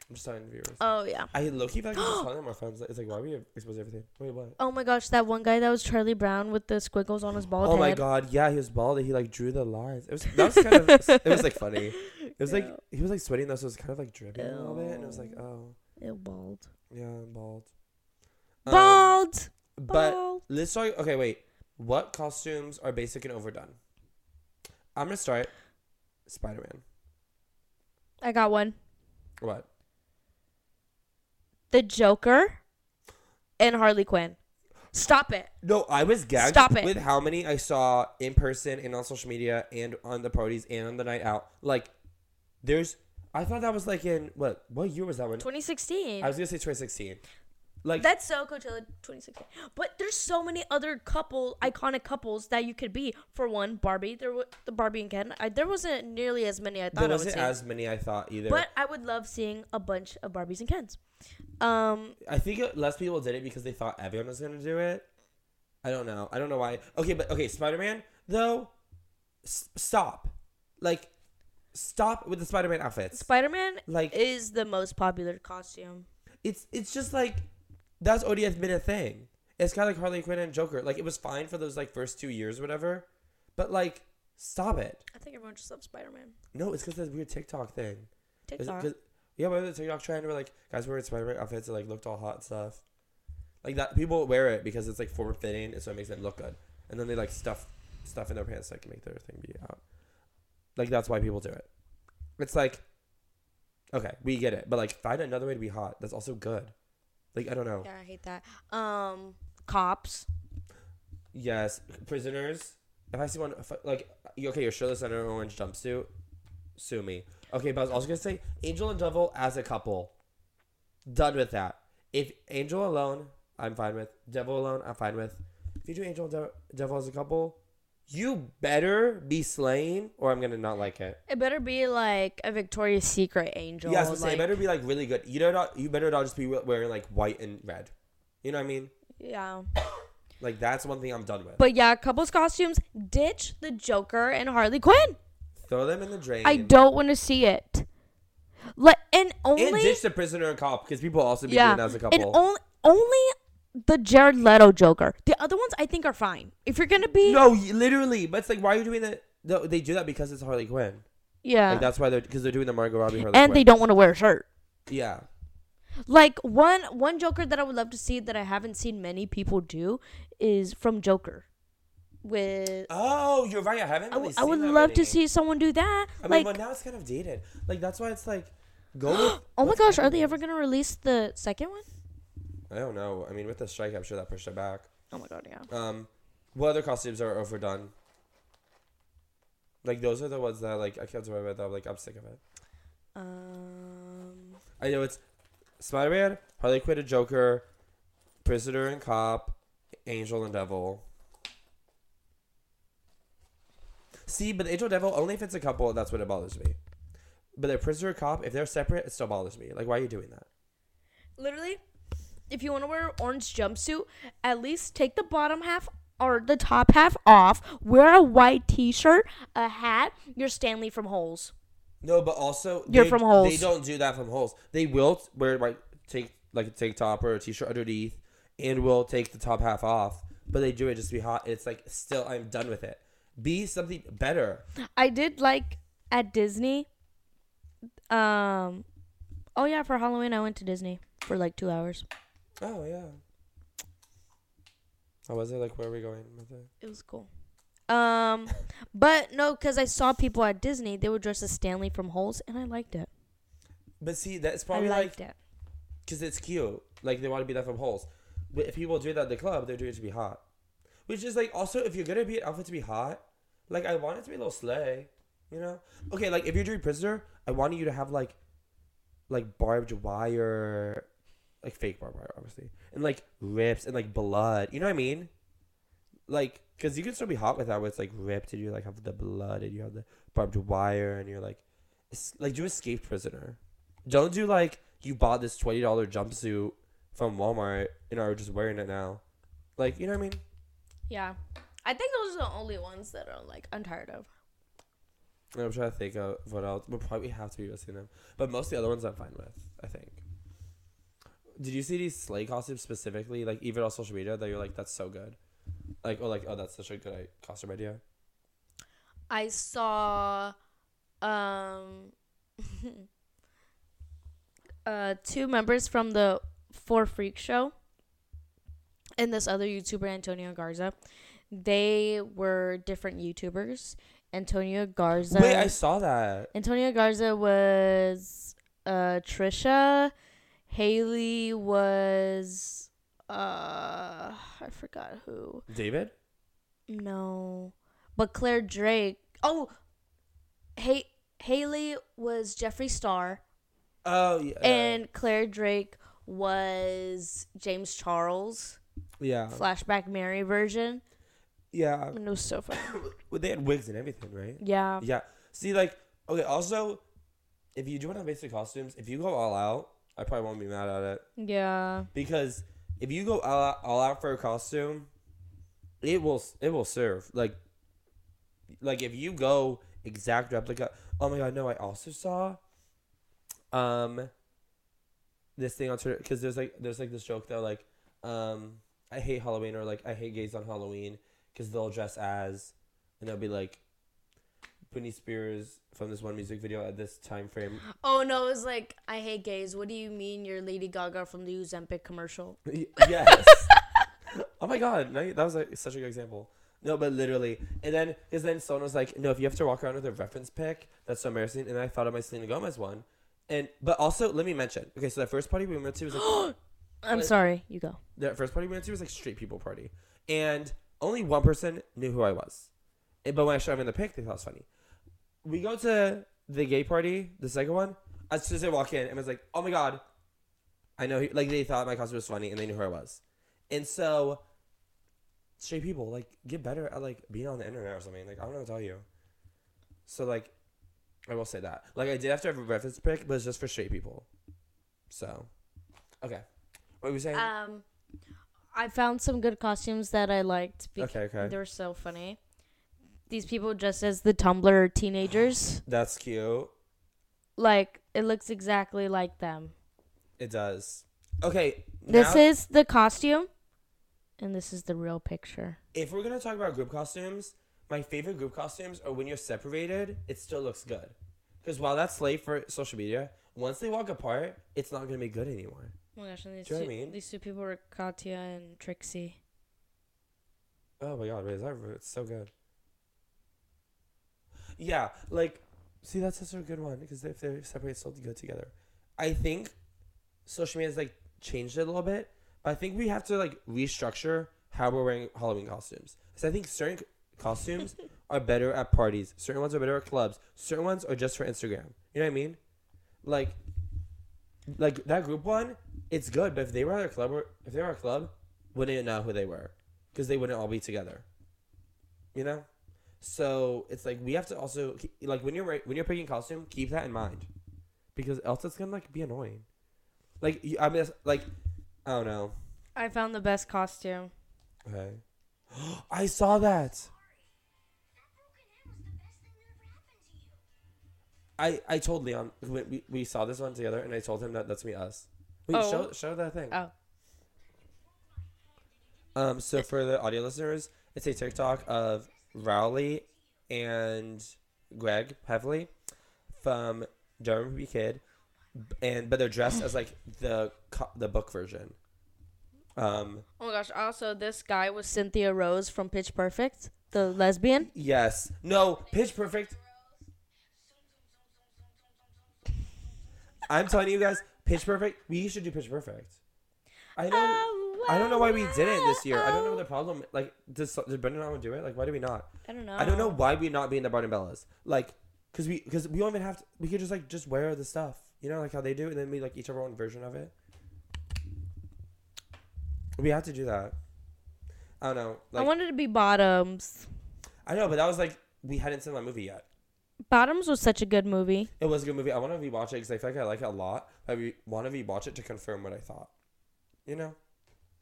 I'm just telling the viewers. Oh yeah. I low key feel like I'm just telling them our friends. It's like why are we exposed to everything? Wait, what? Oh my gosh, that one guy that was Charlie Brown with the squiggles on his bald Oh head. my god, yeah, he was bald. and He like drew the lines. It was that was kind of it was like funny. It was like he was like sweating though, so it was kind of like dripping a little bit, and it was like oh Ew, bald. yeah, I'm bald. Um, Bald. but bald. let's start. Okay, wait. What costumes are basic and overdone? I'm gonna start. Spider Man. I got one. What? The Joker and Harley Quinn. Stop it. No, I was gagged Stop it. with how many I saw in person and on social media and on the parties and on the night out. Like, there's. I thought that was like in what? What year was that one? 2016. I was gonna say 2016. Like, That's so Coachella 2016. But there's so many other couple iconic couples that you could be. For one, Barbie. There was the Barbie and Ken. I, there wasn't nearly as many I thought there wasn't as many I thought either. but I would love seeing a bunch of Barbies and Kens. Um, I think it- less people did it because they thought everyone was gonna do it. I don't know. I don't know why. Okay, but okay, Spider Man though. S- stop, like, stop with the Spider Man outfits. Spider Man Like, is the most popular costume. it's it's just like that's already been a thing. It's kind of like Harley Quinn and Joker. Like it was fine for those like first two years or whatever, but like stop it. I think everyone just loves Spider Man. No, it's because that weird TikTok thing. It TikTok. yeah, but the TikTok trend where like guys wearing Spider-Man outfits that like looked all hot and stuff. Like that, people wear it because it's like form fitting, and so it makes them look good. And then they like stuff stuff in their pants like make their thing be out. Like that's why people do it. It's like, okay, we get it, but like find another way to be hot. That's also good. Like I don't know. Yeah, I hate that. Um, cops. Yes, prisoners. If I see one, I- like okay, you're shirtless under an orange jumpsuit, sue me. Okay, but I was also gonna say Angel and Devil as a couple. Done with that. If Angel alone, I'm fine with. Devil alone, I'm fine with. If you do Angel and De- Devil as a couple, you better be slaying, or I'm gonna not like it. It better be like a Victoria's Secret angel. yeah, I was like, it better be like really good. You know, not you better not just be wearing like white and red. You know what I mean? yeah. Like that's one thing I'm done with. But yeah, couples costumes. Ditch the Joker and Harley Quinn. Throw them in the drain. I don't want to see it. Like and only and ditch the prisoner and cop because people also be yeah, doing that as a couple. and only only the Jared Leto Joker. The other ones I think are fine. If you're gonna be no, literally. But it's like, why are you doing that? No, they do that because it's Harley Quinn. yeah, Like that's why they're because they're doing the Margot Robbie Harley and Quinn. they don't want to wear a shirt. yeah. Like one one Joker that I would love to see that I haven't seen many people do is from Joker. With Oh, you're right. I haven't. I, Really I seen would love to see someone do that. I mean, like, but now it's kind of dated. Like that's why it's like, go with. oh my gosh, are they ever gonna release the second one? I don't know. I mean, with the strike, I'm sure that pushed it back. Oh my god, yeah. Um, what other costumes are overdone? Like those are the ones that like I can't remember that. Like I'm sick of it. Um, I know it's Spider Man, Harley Quinn and Joker, Prisoner and Cop, Angel and Devil. See, but Angel and Devil only if it's a couple, that's what it bothers me. But the Prisoner Cop, if they're separate, it still bothers me. Like, why are you doing that? literally, if you want to wear an orange jumpsuit, at least take the bottom half or the top half off. Wear a white T-shirt, a hat. You're Stanley from Holes. No, but also You're they, from Holes. They don't do that from holes. They will wear like take like a tank top or a t-shirt underneath, and will take the top half off. But they do it just to be hot. It's like still, I'm done with it. Be something better. I did like at Disney. Um, oh yeah, for Halloween I went to Disney for like two hours. Oh yeah. How was it? Like, where are we going with it? It was cool. Um, but no, because I saw people at Disney, they were dressed as Stanley from Holes, and I liked it. But see, that's probably like I liked it. because it's cute. Like they want to be that from holes. But if people do that at the club, they're doing it to be hot. Which is like also if you're gonna be an outfit to be hot, like I want it to be a little slay. You know? Okay, like if you're doing prisoner, I want you to have like like barbed wire like fake barbed wire, obviously. And like rips and like blood. You know what I mean? Like, cause you can still be hot with that where it's like ripped and you like have the blood and you have the barbed wire and you're like it's like do escape prisoner. Don't do like you bought this twenty dollar jumpsuit from Walmart and are just wearing it now. Like, you know what I mean? Yeah, I think those are the only ones that are like I'm tired of. I'm trying to think of what else. We'll probably have to be listening them. But most of the other ones I'm fine with, I think. Did you see these sleigh costumes specifically, like even on social media, that you're like, that's so good? Like, oh, like, oh, that's such a good costume idea. I saw, um, uh, two members from the Four Freak Show, and this other YouTuber Antonio Garza. They were different YouTubers. Antonio Garza. Wait, I saw that. Antonio Garza was uh Trisha. Haley was uh I forgot who. David? No. But Claire Drake. Oh, hey Haley was Jeffree Star Oh, yeah. and Claire Drake was James Charles yeah. flashback Mary version. Yeah. And it was so funny. Well, they had wigs and everything, right? Yeah. Yeah. See, like, okay, also, if you do it on basic costumes, if you go all out, I probably won't be mad at it. Yeah. Because if you go all out, all out for a costume, it will it will serve like like if you go exact replica. Oh my god, no! I also saw um this thing on Twitter because there's like there's like this joke though like um I hate Halloween or like I hate gays on Halloween because they'll dress as and they'll be like Britney Spears from this one music video at this time frame. Oh no, it was like I hate gays. What do you mean you're Lady Gaga from the Ozempic commercial? Y- yes. oh my god, that was like such a good example. No, but literally, and then because then someone was like, "No, if you have to walk around with a reference pic, that's so embarrassing." And I thought of my Selena Gomez one, and but also let me mention. Okay, so the first party we went to was like I'm sorry, you go. the first party we went to was like straight people party, and only one person knew who I was. And- but when I showed them in the pic, they thought it was funny. We go to the gay party, the second one. As soon as I walk in, and was like, "Oh my god, I know." He, like they thought my costume was funny, and they knew who I was. And so, straight people like get better at like being on the internet or something. Like I don't know what to tell you. So like, I will say that. Like I did have to have a reference pic, but it's just for straight people. So, okay. What were you saying? Um, I found some good costumes that I liked because okay, okay. they were so funny. These people dressed as the Tumblr teenagers. That's cute. Like it looks exactly like them. It does. Okay. This now, is the costume, and this is the real picture. if we're gonna talk about group costumes, my favorite group costumes are when you're separated. It still looks good, because while that's late for social media, once they walk apart, it's not gonna be good anymore. Oh my gosh, and these Do you know two, what I mean? these two people were Katya and Trixie. Oh my god, wait, is that it's so good? Yeah, like, see, that's such a good one because if they're separated, still good together. I think social media has like changed it a little bit, but I think we have to like restructure how we're wearing Halloween costumes. Because I think certain costumes are better at parties, certain ones are better at clubs, certain ones are just for Instagram. You know what I mean? Like, like that group one, it's good, but if they were at a club, or if they were at a club, wouldn't know who they were because they wouldn't all be together. You know, so it's like we have to also like when you're when you're picking costume, keep that in mind, because else it's gonna like be annoying. Like I mean, like I don't know. I found the best costume. Okay, I saw that. I I told Leon we, we, we saw this one together, and I told him that that's me us. Wait, Oh. show show that thing. Oh. Um, so for the audio listeners, it's a TikTok of Rowley and Greg Heffley from Diary of a Wimpy Kid, and but they're dressed as like the the book version. Um, Oh my gosh! Also, this guy was Cynthia Rose from Pitch Perfect, the lesbian. yes, no, Pitch Perfect. I'm telling you guys, Pitch Perfect. We should do Pitch Perfect. I know. I don't know why we didn't this year. I don't know the problem. Like, does did Brendan want to do it? Like, why do we not? I don't know. I don't know why we not be in the Barden Bellas. Like, cause we, cause we don't even have to. We could just like just wear the stuff, you know, like how they do, and then we like each have our own version of it. We have to do that. I don't know. I Like, I, wanted to be Bottoms. I know, but that was like we hadn't seen that movie yet. Bottoms was such a good movie. It was a good movie. I want to rewatch it because I feel like I like it a lot. I re- want to rewatch it to confirm what I thought. You know?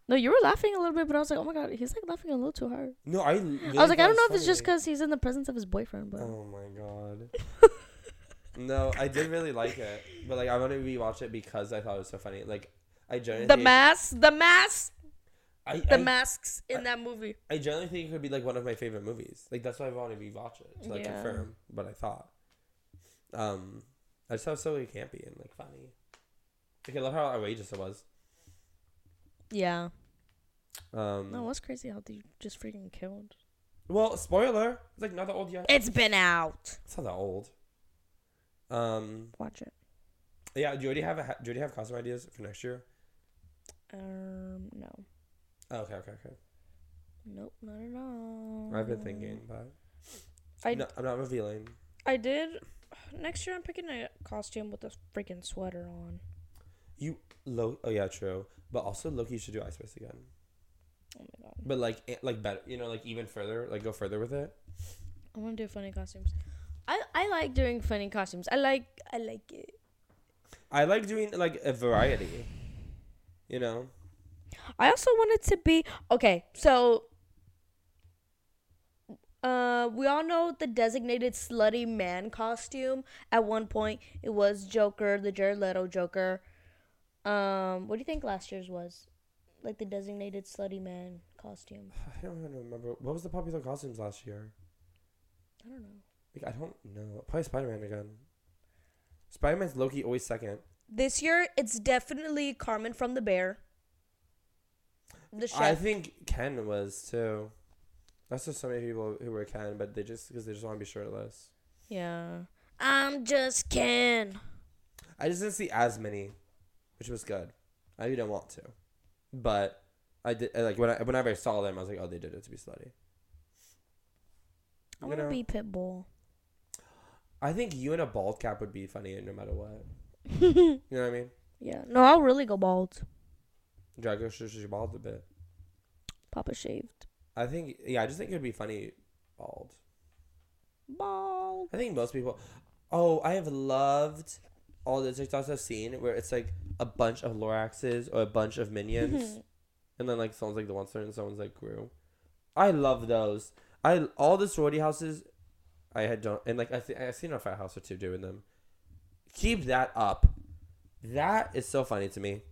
No, you were laughing a little bit, but I was like, oh my god, he's like laughing a little too hard. No, I. I was like, I don't know if it's just because he's in the presence of his boyfriend, but Oh my god. no, I did really like it, but like I want to rewatch it because I thought it was so funny. Like I generally the masks, the masks, I, the I, masks in that movie. I generally think it could be like one of my favorite movies. Like that's why I want to rewatch it to like Yeah. confirm what I thought. Um, I just thought it was so campy and like funny. Like I love how outrageous it was. Yeah. Um, No, what's crazy how they just freaking killed. well, spoiler. It's like not that old yet. It's been out. It's not that old. Um, Watch it. yeah. Do you already have a ha- do you already have costume ideas for next year? Um, no. Oh, okay, okay, okay. Nope, not at all. I've been thinking, but I, no, I'm not revealing. I did. Next year, I'm picking a costume with a freaking sweater on. You low. Oh yeah, true. But also, Loki should do Ice Spice again. Oh my god. But like, like better. You know, like even further. Like go further with it. I want to do funny costumes. I I like doing funny costumes. I like I like it. I like doing like a variety. You know. I also wanted to be okay. So Uh, we all know the designated slutty man costume. At one point, it was Joker, the Jared Leto Joker. Um, what do you think last year's was? Like the designated slutty man costume. I don't even remember what was the popular costumes last year. I don't know. Like I don't know. Probably Spider Man again. Spider Man's Loki always second. This year, it's definitely Carmen from the Bear. The chef. I think Ken was too. That's just so many people who were Ken, but they just because they just want to be shirtless. yeah. I'm just Ken. I just didn't see as many, which was good. I didn't want to, but I did. Like when I, whenever I saw them, I was like, oh, they did it to be slutty. I You want to know? be Pitbull. I think you in a bald cap would be funny no matter what. You know what I mean? yeah. No, I'll really go bald. Drago should should bald a bit. Papa shaved. I think yeah, I just think it would be funny bald. Bald. I think most people. Oh, I have loved all the TikToks I've seen where it's like a bunch of Loraxes or a bunch of minions, mm-hmm. and then like someone's like the monster and someone's like Gru. I love those. I all the sorority houses. I had done and like I th- I seen a frat house or two doing them. Keep that up. That is so funny to me.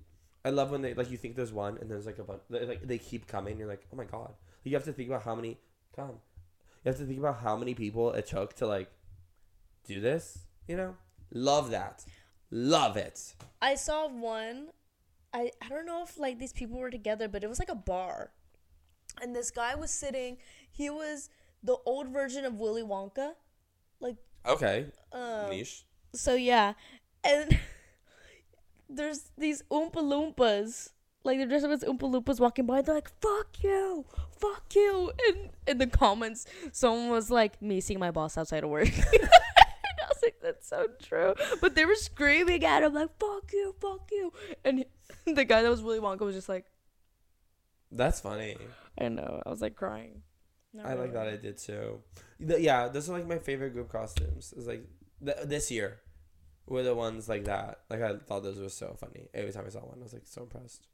I love when they like you think there's one and there's like a bunch like they keep coming. You're like, oh my god. You have to think about how many come. You have to think about how many people it took to like do this. You know, love that, love it. I saw one. I I don't know if like these people were together, but it was like a bar, and this guy was sitting. He was the old version of Willy Wonka, like Okay, um. niche. So yeah, and there's these Oompa Loompas. Like they're dressed up as Oompa Loompas walking by. They're like, "Fuck you, fuck you!" And in the comments, someone was like, "Me seeing my boss outside of work." and I was like, "That's so true." But they were screaming at him like, "Fuck you, fuck you!" And the guy that was Willy Wonka was just like, That's funny. "I know." I was like crying. Not I like that. I did too. The- yeah, those are like my favorite group costumes. It's like th- this year were the ones like that. Like I thought those were so funny. Every time I saw one, I was like so impressed.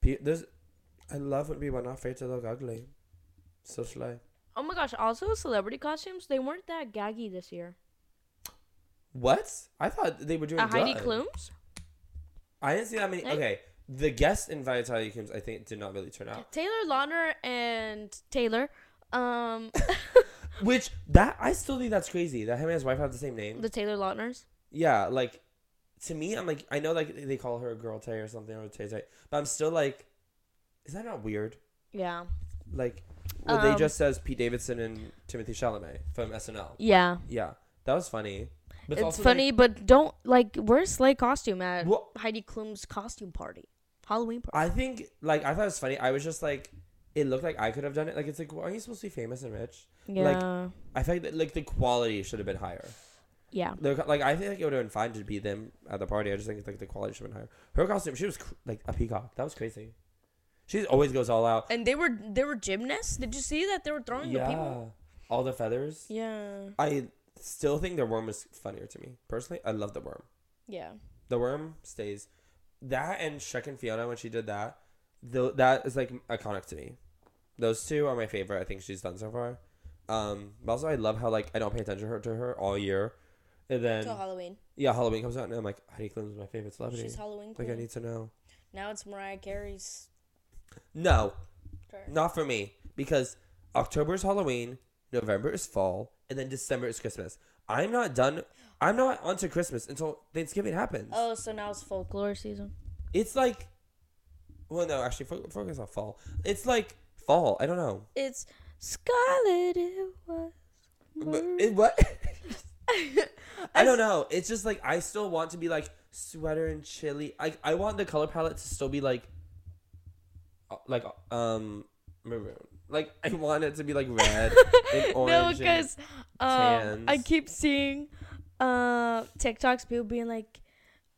Pe- there's, I love when people are not afraid to look ugly. So slay. Oh my gosh! Also, celebrity costumes they weren't that gaggy this year. What? I thought they were doing Uh, Heidi good. Klum's. I didn't see that many. Okay, the guest invited Heidi Klum's I think did not really turn out. Taylor Lautner and Taylor, um, Which that I still think that's crazy that him and his wife have the same name. the Taylor Lautners. yeah, like to me, I'm like I know like they call her a girl Tay or something or Tay Tay, but I'm still like, is that not weird? Yeah. Like, well, they Um, just says Pete Davidson and Timothée Chalamet from SNL. Yeah. Yeah, that was funny. But It's also, funny, but don't like where's Slay costume at Like, well, Heidi Klum's costume party, Halloween party. I think like I thought it was funny. I was just like, it looked like I could have done it. Like it's like, well, are you supposed to be famous and rich? yeah. I feel like that, like the quality should have been higher. yeah. They're, like I think like, it would have been fine to be them at the party. I just think like the quality should have been higher. Her costume, she was cr- like a peacock. That was crazy. She always goes all out. And they were they were gymnasts. Did you see that they were throwing the people? Yeah, all the feathers. Yeah. I still think the worm is funnier to me personally. I love the worm. Yeah. The worm stays. That and Shrek and Fiona when she did that, though that is like iconic to me. Those two are my favorite. I think she's done so far. Um, but also I love how like I don't pay attention to her, to her all year, and then Till Halloween. yeah, Halloween comes out and I'm like Heidi Klum is my favorite celebrity. She's Halloween Queen. like. I need to know. now it's Mariah Carey's No, turn. not for me because October is Halloween, November is fall, and then December is Christmas. I'm not done. I'm not onto Christmas until Thanksgiving happens. Oh, so now it's folklore season. It's like, well, no, actually, fo- focus on fall. It's like fall. I don't know. It's Scarlet. It was. But it, what? I don't know. It's just like I still want to be like sweater and chilly. I I want the color palette to still be like, like um maroon. Like I want it to be like red and orange. no, because um, I keep seeing uh, TikToks people being like,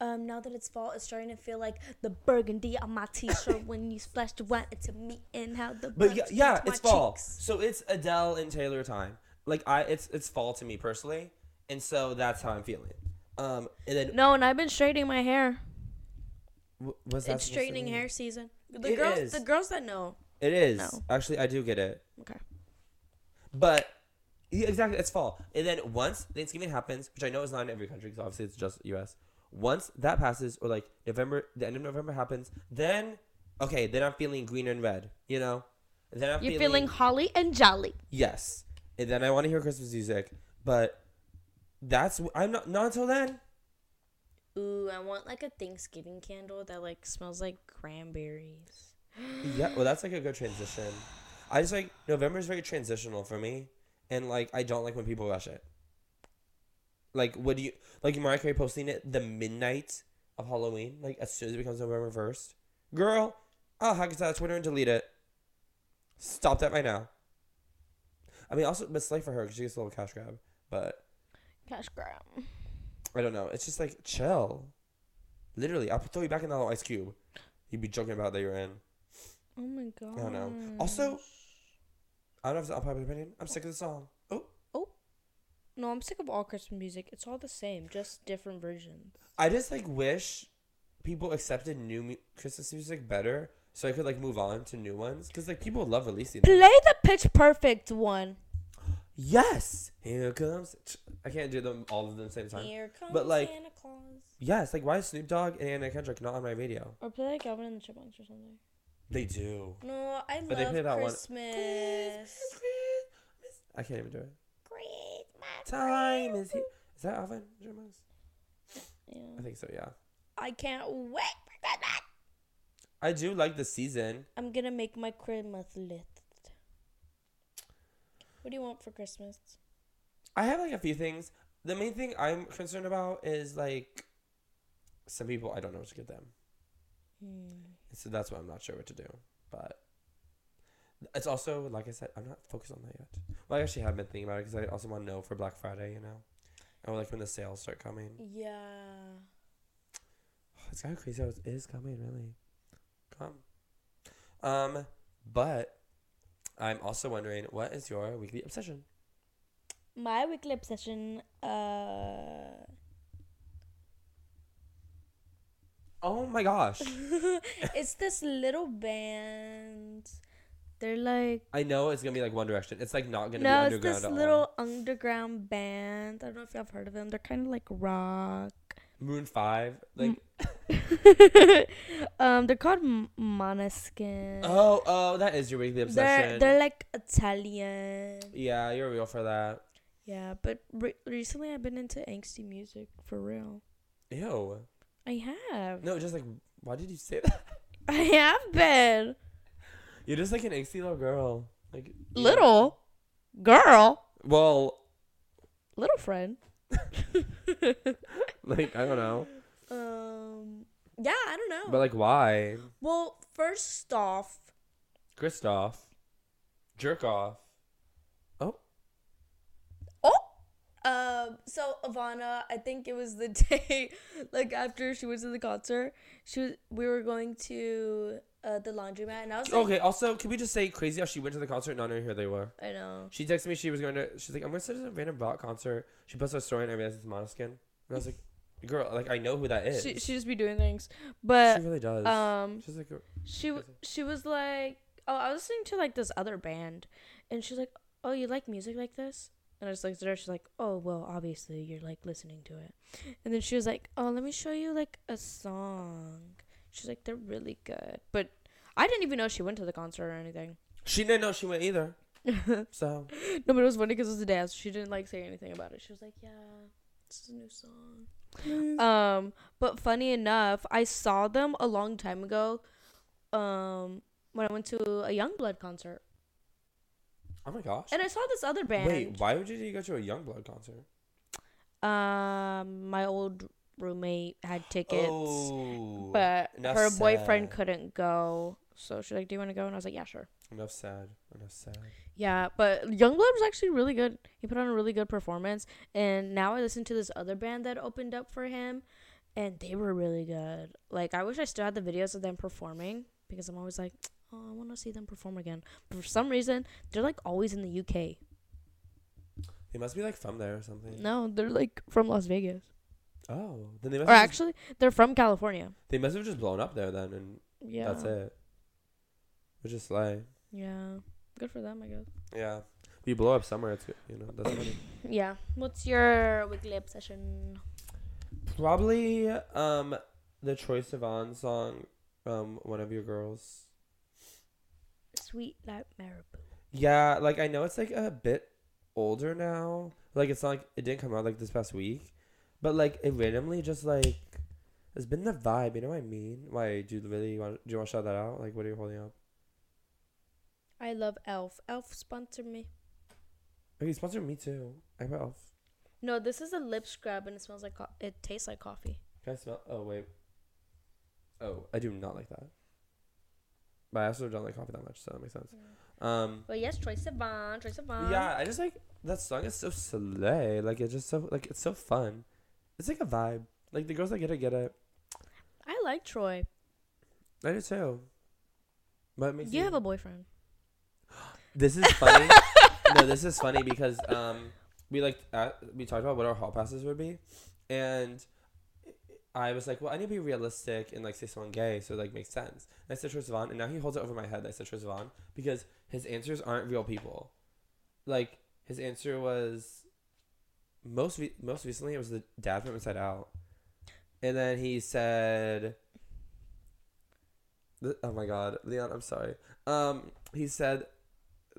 um, now that it's fall, it's starting to feel like the burgundy on my t-shirt when you splashed the wine into me and how the But yeah, yeah it's fall. cheeks. So it's Adele and Taylor time. Like I, it's it's fall to me personally, and so that's how I'm feeling. Um, and then No, and I've been straightening my hair. w- was that It's straightening hair season. The It girls, is. the girls that know. It is No. actually. I do get it. Okay. But yeah, exactly, it's fall. And then once Thanksgiving happens, which I know is not in every country because obviously it's just U.S. Once that passes, or like November, the end of November happens, then okay, then I'm feeling green and red. You know, then I'm You're feeling holly and jolly. yes, and then I want to hear Christmas music, but that's I'm not not until then. Ooh, I want like a Thanksgiving candle that like smells like cranberries. Yeah, well, that's like a good transition. I just like November is very transitional for me, and like I don't like when people rush it. Like, what do you like? Mariah Carey posting it the midnight of Halloween, like as soon as it becomes November first. Girl, I'll hack it to Twitter and delete it. Stop that right now. I mean, also, but slay for her because she gets a little cash grab. But Cash grab. I don't know. It's just like chill. Literally, I'll throw you back in that little ice cube. You'd be joking about that you're in. Oh my god. I don't know. Also, I don't know if it's an unpopular opinion. I'm sick of the song. Oh. Oh, no, I'm sick of all Christmas music. It's all the same, just different versions. I just like wish people accepted new mu- Christmas music better, so I could like move on to new ones. Cause like people love releasing. Them. Play the Pitch Perfect one. Yes, here comes. I can't do them all of them at the same time. Here comes But, like- Santa Claus. Yes, like why is Snoop Dogg and Anna Kendrick not on my radio? Or play like Alvin and the Chipmunks or something. They do. No, I But they love play that one. Christmas. I can't even do it. Christmas. Time is here. Is that Alvin? Jeremiah's? Yeah. I think so. Yeah. I can't wait for Christmas. I do like the season. I'm gonna make my Christmas list. What do you want for Christmas? I have like a few things. The main thing I'm concerned about is like some people I don't know what to get them. Hmm. So that's why I'm not sure what to do. But it's also like I said, I'm not focused on that yet. Well, I actually have been thinking about it because I also want to know for Black Friday, you know, or like when the sales start coming. Yeah. It's kind of crazy how it is coming, really. Come. Um, but I'm also wondering, what is your weekly obsession? My weekly obsession, uh, Oh my gosh! it's this little band. They're like I know it's gonna be like One Direction. It's like not gonna no, be it's underground this at all. little underground band. I don't know if y'all have heard of them. They're kind of like rock. Moon Five, like um, they're called M- Måneskin. oh oh, that is your weekly obsession. they're they're like Italian. yeah, you're real for that. Yeah, but re- recently I've been into angsty music for real. Ew. I have. No, just like, why did you say that? I have been You're just like an angsty little girl. Like little girl, Well, little friend. like I don't know, Um. Yeah, I don't know. but like why? well, first off, Kristoff, jerk off. Oh. Oh. Um, so Ivana, I think it was the day, like after she went to the concert, she was, we were going to uh the laundromat, and I was like, Okay. Also, can we just say crazy how she went to the concert? and None of here they were. I know. She texted me she was going to. She's like, I'm going to to a random rock concert. She posted a story and I realized it's Måneskin. And I was like, girl, like I know who that is. She she just be doing things, but she really does. um, She's like, she w- she was like, oh, I was listening to like this other band, and she's like, oh, you like music like this? And I just looked at her. She's like, oh, well, obviously you're like listening to it, and then she was like, oh, let me show you like a song. She's like, they're really good, but I didn't even know she went to the concert or anything. she didn't know she went either. so no, but it was funny because it was a dance. She didn't like say anything about it. She was like, yeah, this is a new song. Um, but funny enough, I saw them a long time ago. Um, when I went to a Yungblud concert, oh my gosh. and I saw this other band. Wait, why would you go to a Yungblud concert? Um, my old roommate had tickets, Oh, but her boyfriend said. couldn't go. So she's like, "Do you want to go?" And I was like, "Yeah, sure." enough sad. Enough sad. Yeah, but Yungblud was actually really good. He put on a really good performance, and now I listen to this other band that opened up for him, and they were really good. Like I wish I still had the videos of them performing because I'm always like, oh, I want to see them perform again. But for some reason, they're like always in the UK. They must be like from there or something. No, they're like from Las Vegas, Oh, then they must. or actually, they're from California. they must have just blown up there then, and Yeah, that's it. Which is slay. Yeah, good for them, I guess. Yeah. you blow up somewhere, it's good. You know, that's funny. Yeah. What's your weekly obsession? Probably um the Troye Sivan song, um, one of your girls. Sweet like Marabou. Yeah, like I know it's like a bit older now. Like it's not like it didn't come out like this past week, but like it randomly just like it's been the vibe. You know what I mean? Why do you really want? Do you want to shout that out? Like, what are you holding up? I love Elf. Elf sponsor me. Okay, sponsor me too. I have Elf. No, this is a lip scrub and it smells like co- it tastes like coffee. Can I smell? Oh wait. Oh, I do not like that. But I also don't like coffee that much, so that makes sense. Um, But yes, Troye Sivan, Troye Sivan. yeah, I just like that song is so slay. Like it's just so like it's so fun. It's like a vibe. Like the girls that get it get it. I like Troye. I do too. But it makes You me- have a boyfriend. This is funny. no, this is funny because um we like uh, we talked about what our hall passes would be, and I was like, well, I need to be realistic and like say someone gay, so it like makes sense. And I said Troye Sivan, and now he holds it over my head. I said Troye Sivan because his answers aren't real people. Like his answer was most re- most recently it was the dad from Inside Out, and then he said. Oh my God, Leon! I'm sorry. Um, he said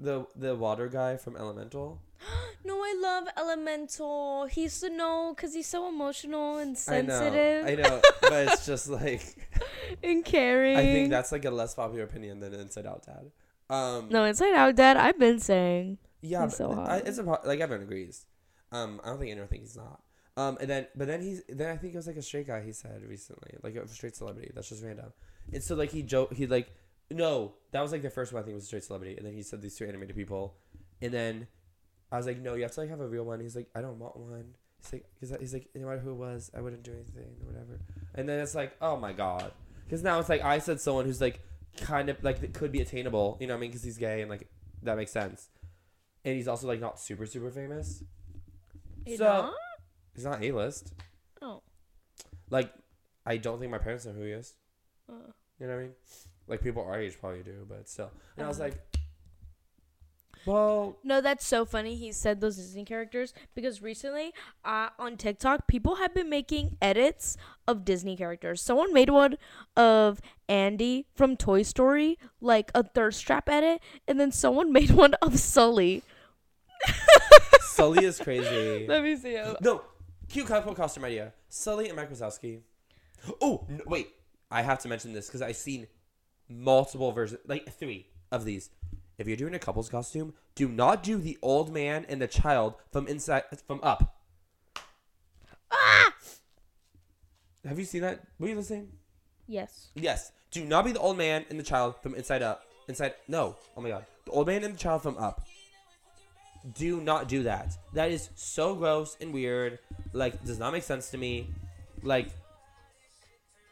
the the water guy from Elemental. No, I love Elemental. He used to know because he's so emotional and I know, sensitive I know, but it's just like and caring. I think that's like a less popular opinion than Inside Out Dad. Um, no, Inside Out Dad. I've been saying. yeah, he's so I, it's a, like everyone agrees. Um, I don't think anyone thinks he's not. Um, and then but then he's then I think it was like a straight guy he said recently, like a straight celebrity. That's just random. And so like he joke he like no that was like the first one I think was a straight celebrity, and then he said these two animated people, and then I was like no you have to like have a real one. He's like I don't want one. He's like cause he's like no matter who it was I wouldn't do anything or whatever. And then it's like oh my god, because now it's like I said someone who's like kind of like that could be attainable. You know what I mean? Because he's gay and like that makes sense. And he's also like not super super famous. You So- not? He's not A list. Oh. Like, I don't think my parents know who he is. Uh, You know what I mean? Like people our age probably do, but still. And I was Uh. like, well, No, that's so funny. He said those Disney characters because recently, uh, on TikTok, people have been making edits of Disney characters. Someone made one of Andy from Toy Story, like a thirst trap edit, and then someone made one of Sully. Sully is crazy. Let me see it. no, cute couple costume idea. Sully and Mike Wazowski. Oh wait, I have to mention this because I've seen multiple versions, like three of these. If you're doing a couple's costume, do not do the old man and the child from inside from up. Ah! Have you seen that? Were you listening? Yes. Yes. Do not be the old man and the child from inside up. Inside. No. Oh my god. The old man and the child from up. Do not do that. That is so gross and weird. Like, does not make sense to me. Like,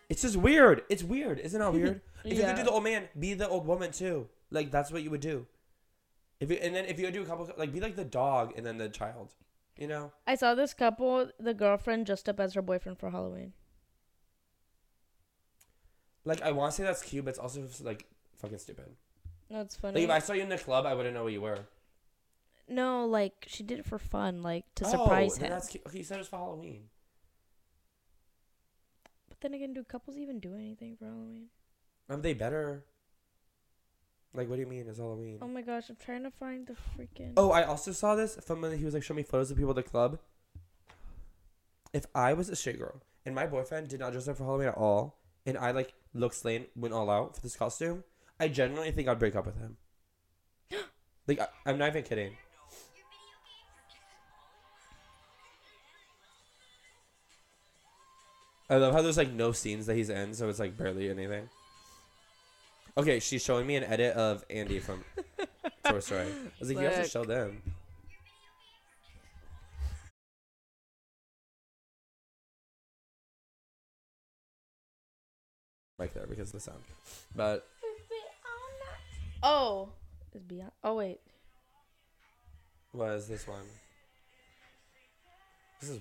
it's just weird. It's weird. Isn't that weird? If you Yeah. could do the old man, be the old woman too. Like, that's what you would do. If you, and then if you do a couple, like, be like the dog and then the child. You know? I saw this couple, the girlfriend dressed up as her boyfriend for Halloween. Like, I want to say that's cute, but it's also like fucking stupid. No, it's Like, funny. if I saw you in the club, I wouldn't know what you were. no, like she did it for fun, like to Oh, surprise him. That's cute. Okay, you said it was for Halloween. But then again, do couples even do anything for Halloween? Aren't they better? Like, what do you mean? It's Halloween. Oh my gosh, I'm trying to find the freaking. Oh, I also saw this from when he was like showing me photos of people at the club. If I was a straight girl and my boyfriend did not dress up for Halloween at all, and I like looked slain, went all out for this costume, I genuinely think I'd break up with him. like, I, I'm not even kidding. I love how there's like no scenes that he's in, so it's like barely anything. Okay, she's showing me an edit of Andy from Toy Story. I was like, you have to Sick. show them. Right there because of the sound. But Oh, it's beyond. Oh wait, what is this one? This is.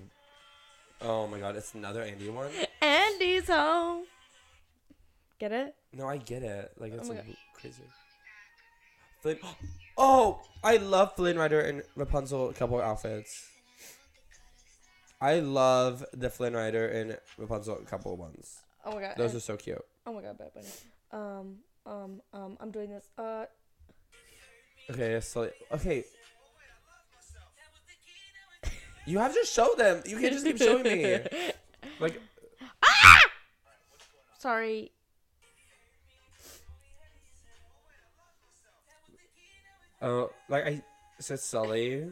Oh my god, it's another Andy one. Andy's home. Get it? No, I get it. Like it's my like crazy. Like, Oh, I love Flynn Rider and Rapunzel couple outfits. I love the Flynn Rider and Rapunzel couple ones. Oh my god. Those are so cute. oh my god, Bad Bunny. Um, um, um, I'm doing this. Uh, Okay, so okay. You have to show them. You can't just keep showing me. Like, Ah! sorry. Oh, like I said, Sully.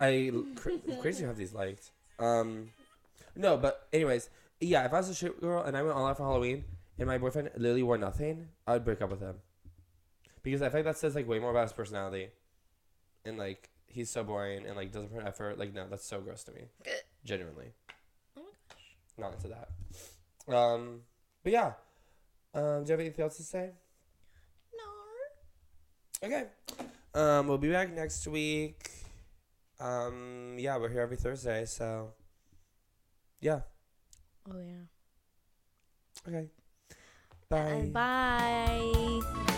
I cra- crazy have these liked. Um, no, but anyways, yeah. If I was a shit girl and I went all out for Halloween and my boyfriend literally wore nothing, I would break up with him because I think that says like way more about his personality, and like he's so boring and like doesn't put effort. Like no, that's so gross to me. Genuinely. Oh my gosh. not into that. Um, but yeah. Um, do you have anything else to say? Okay. Um, we'll be back next week. Um, yeah, we're here every Thursday, so yeah. Oh yeah. Okay. Bye. And bye.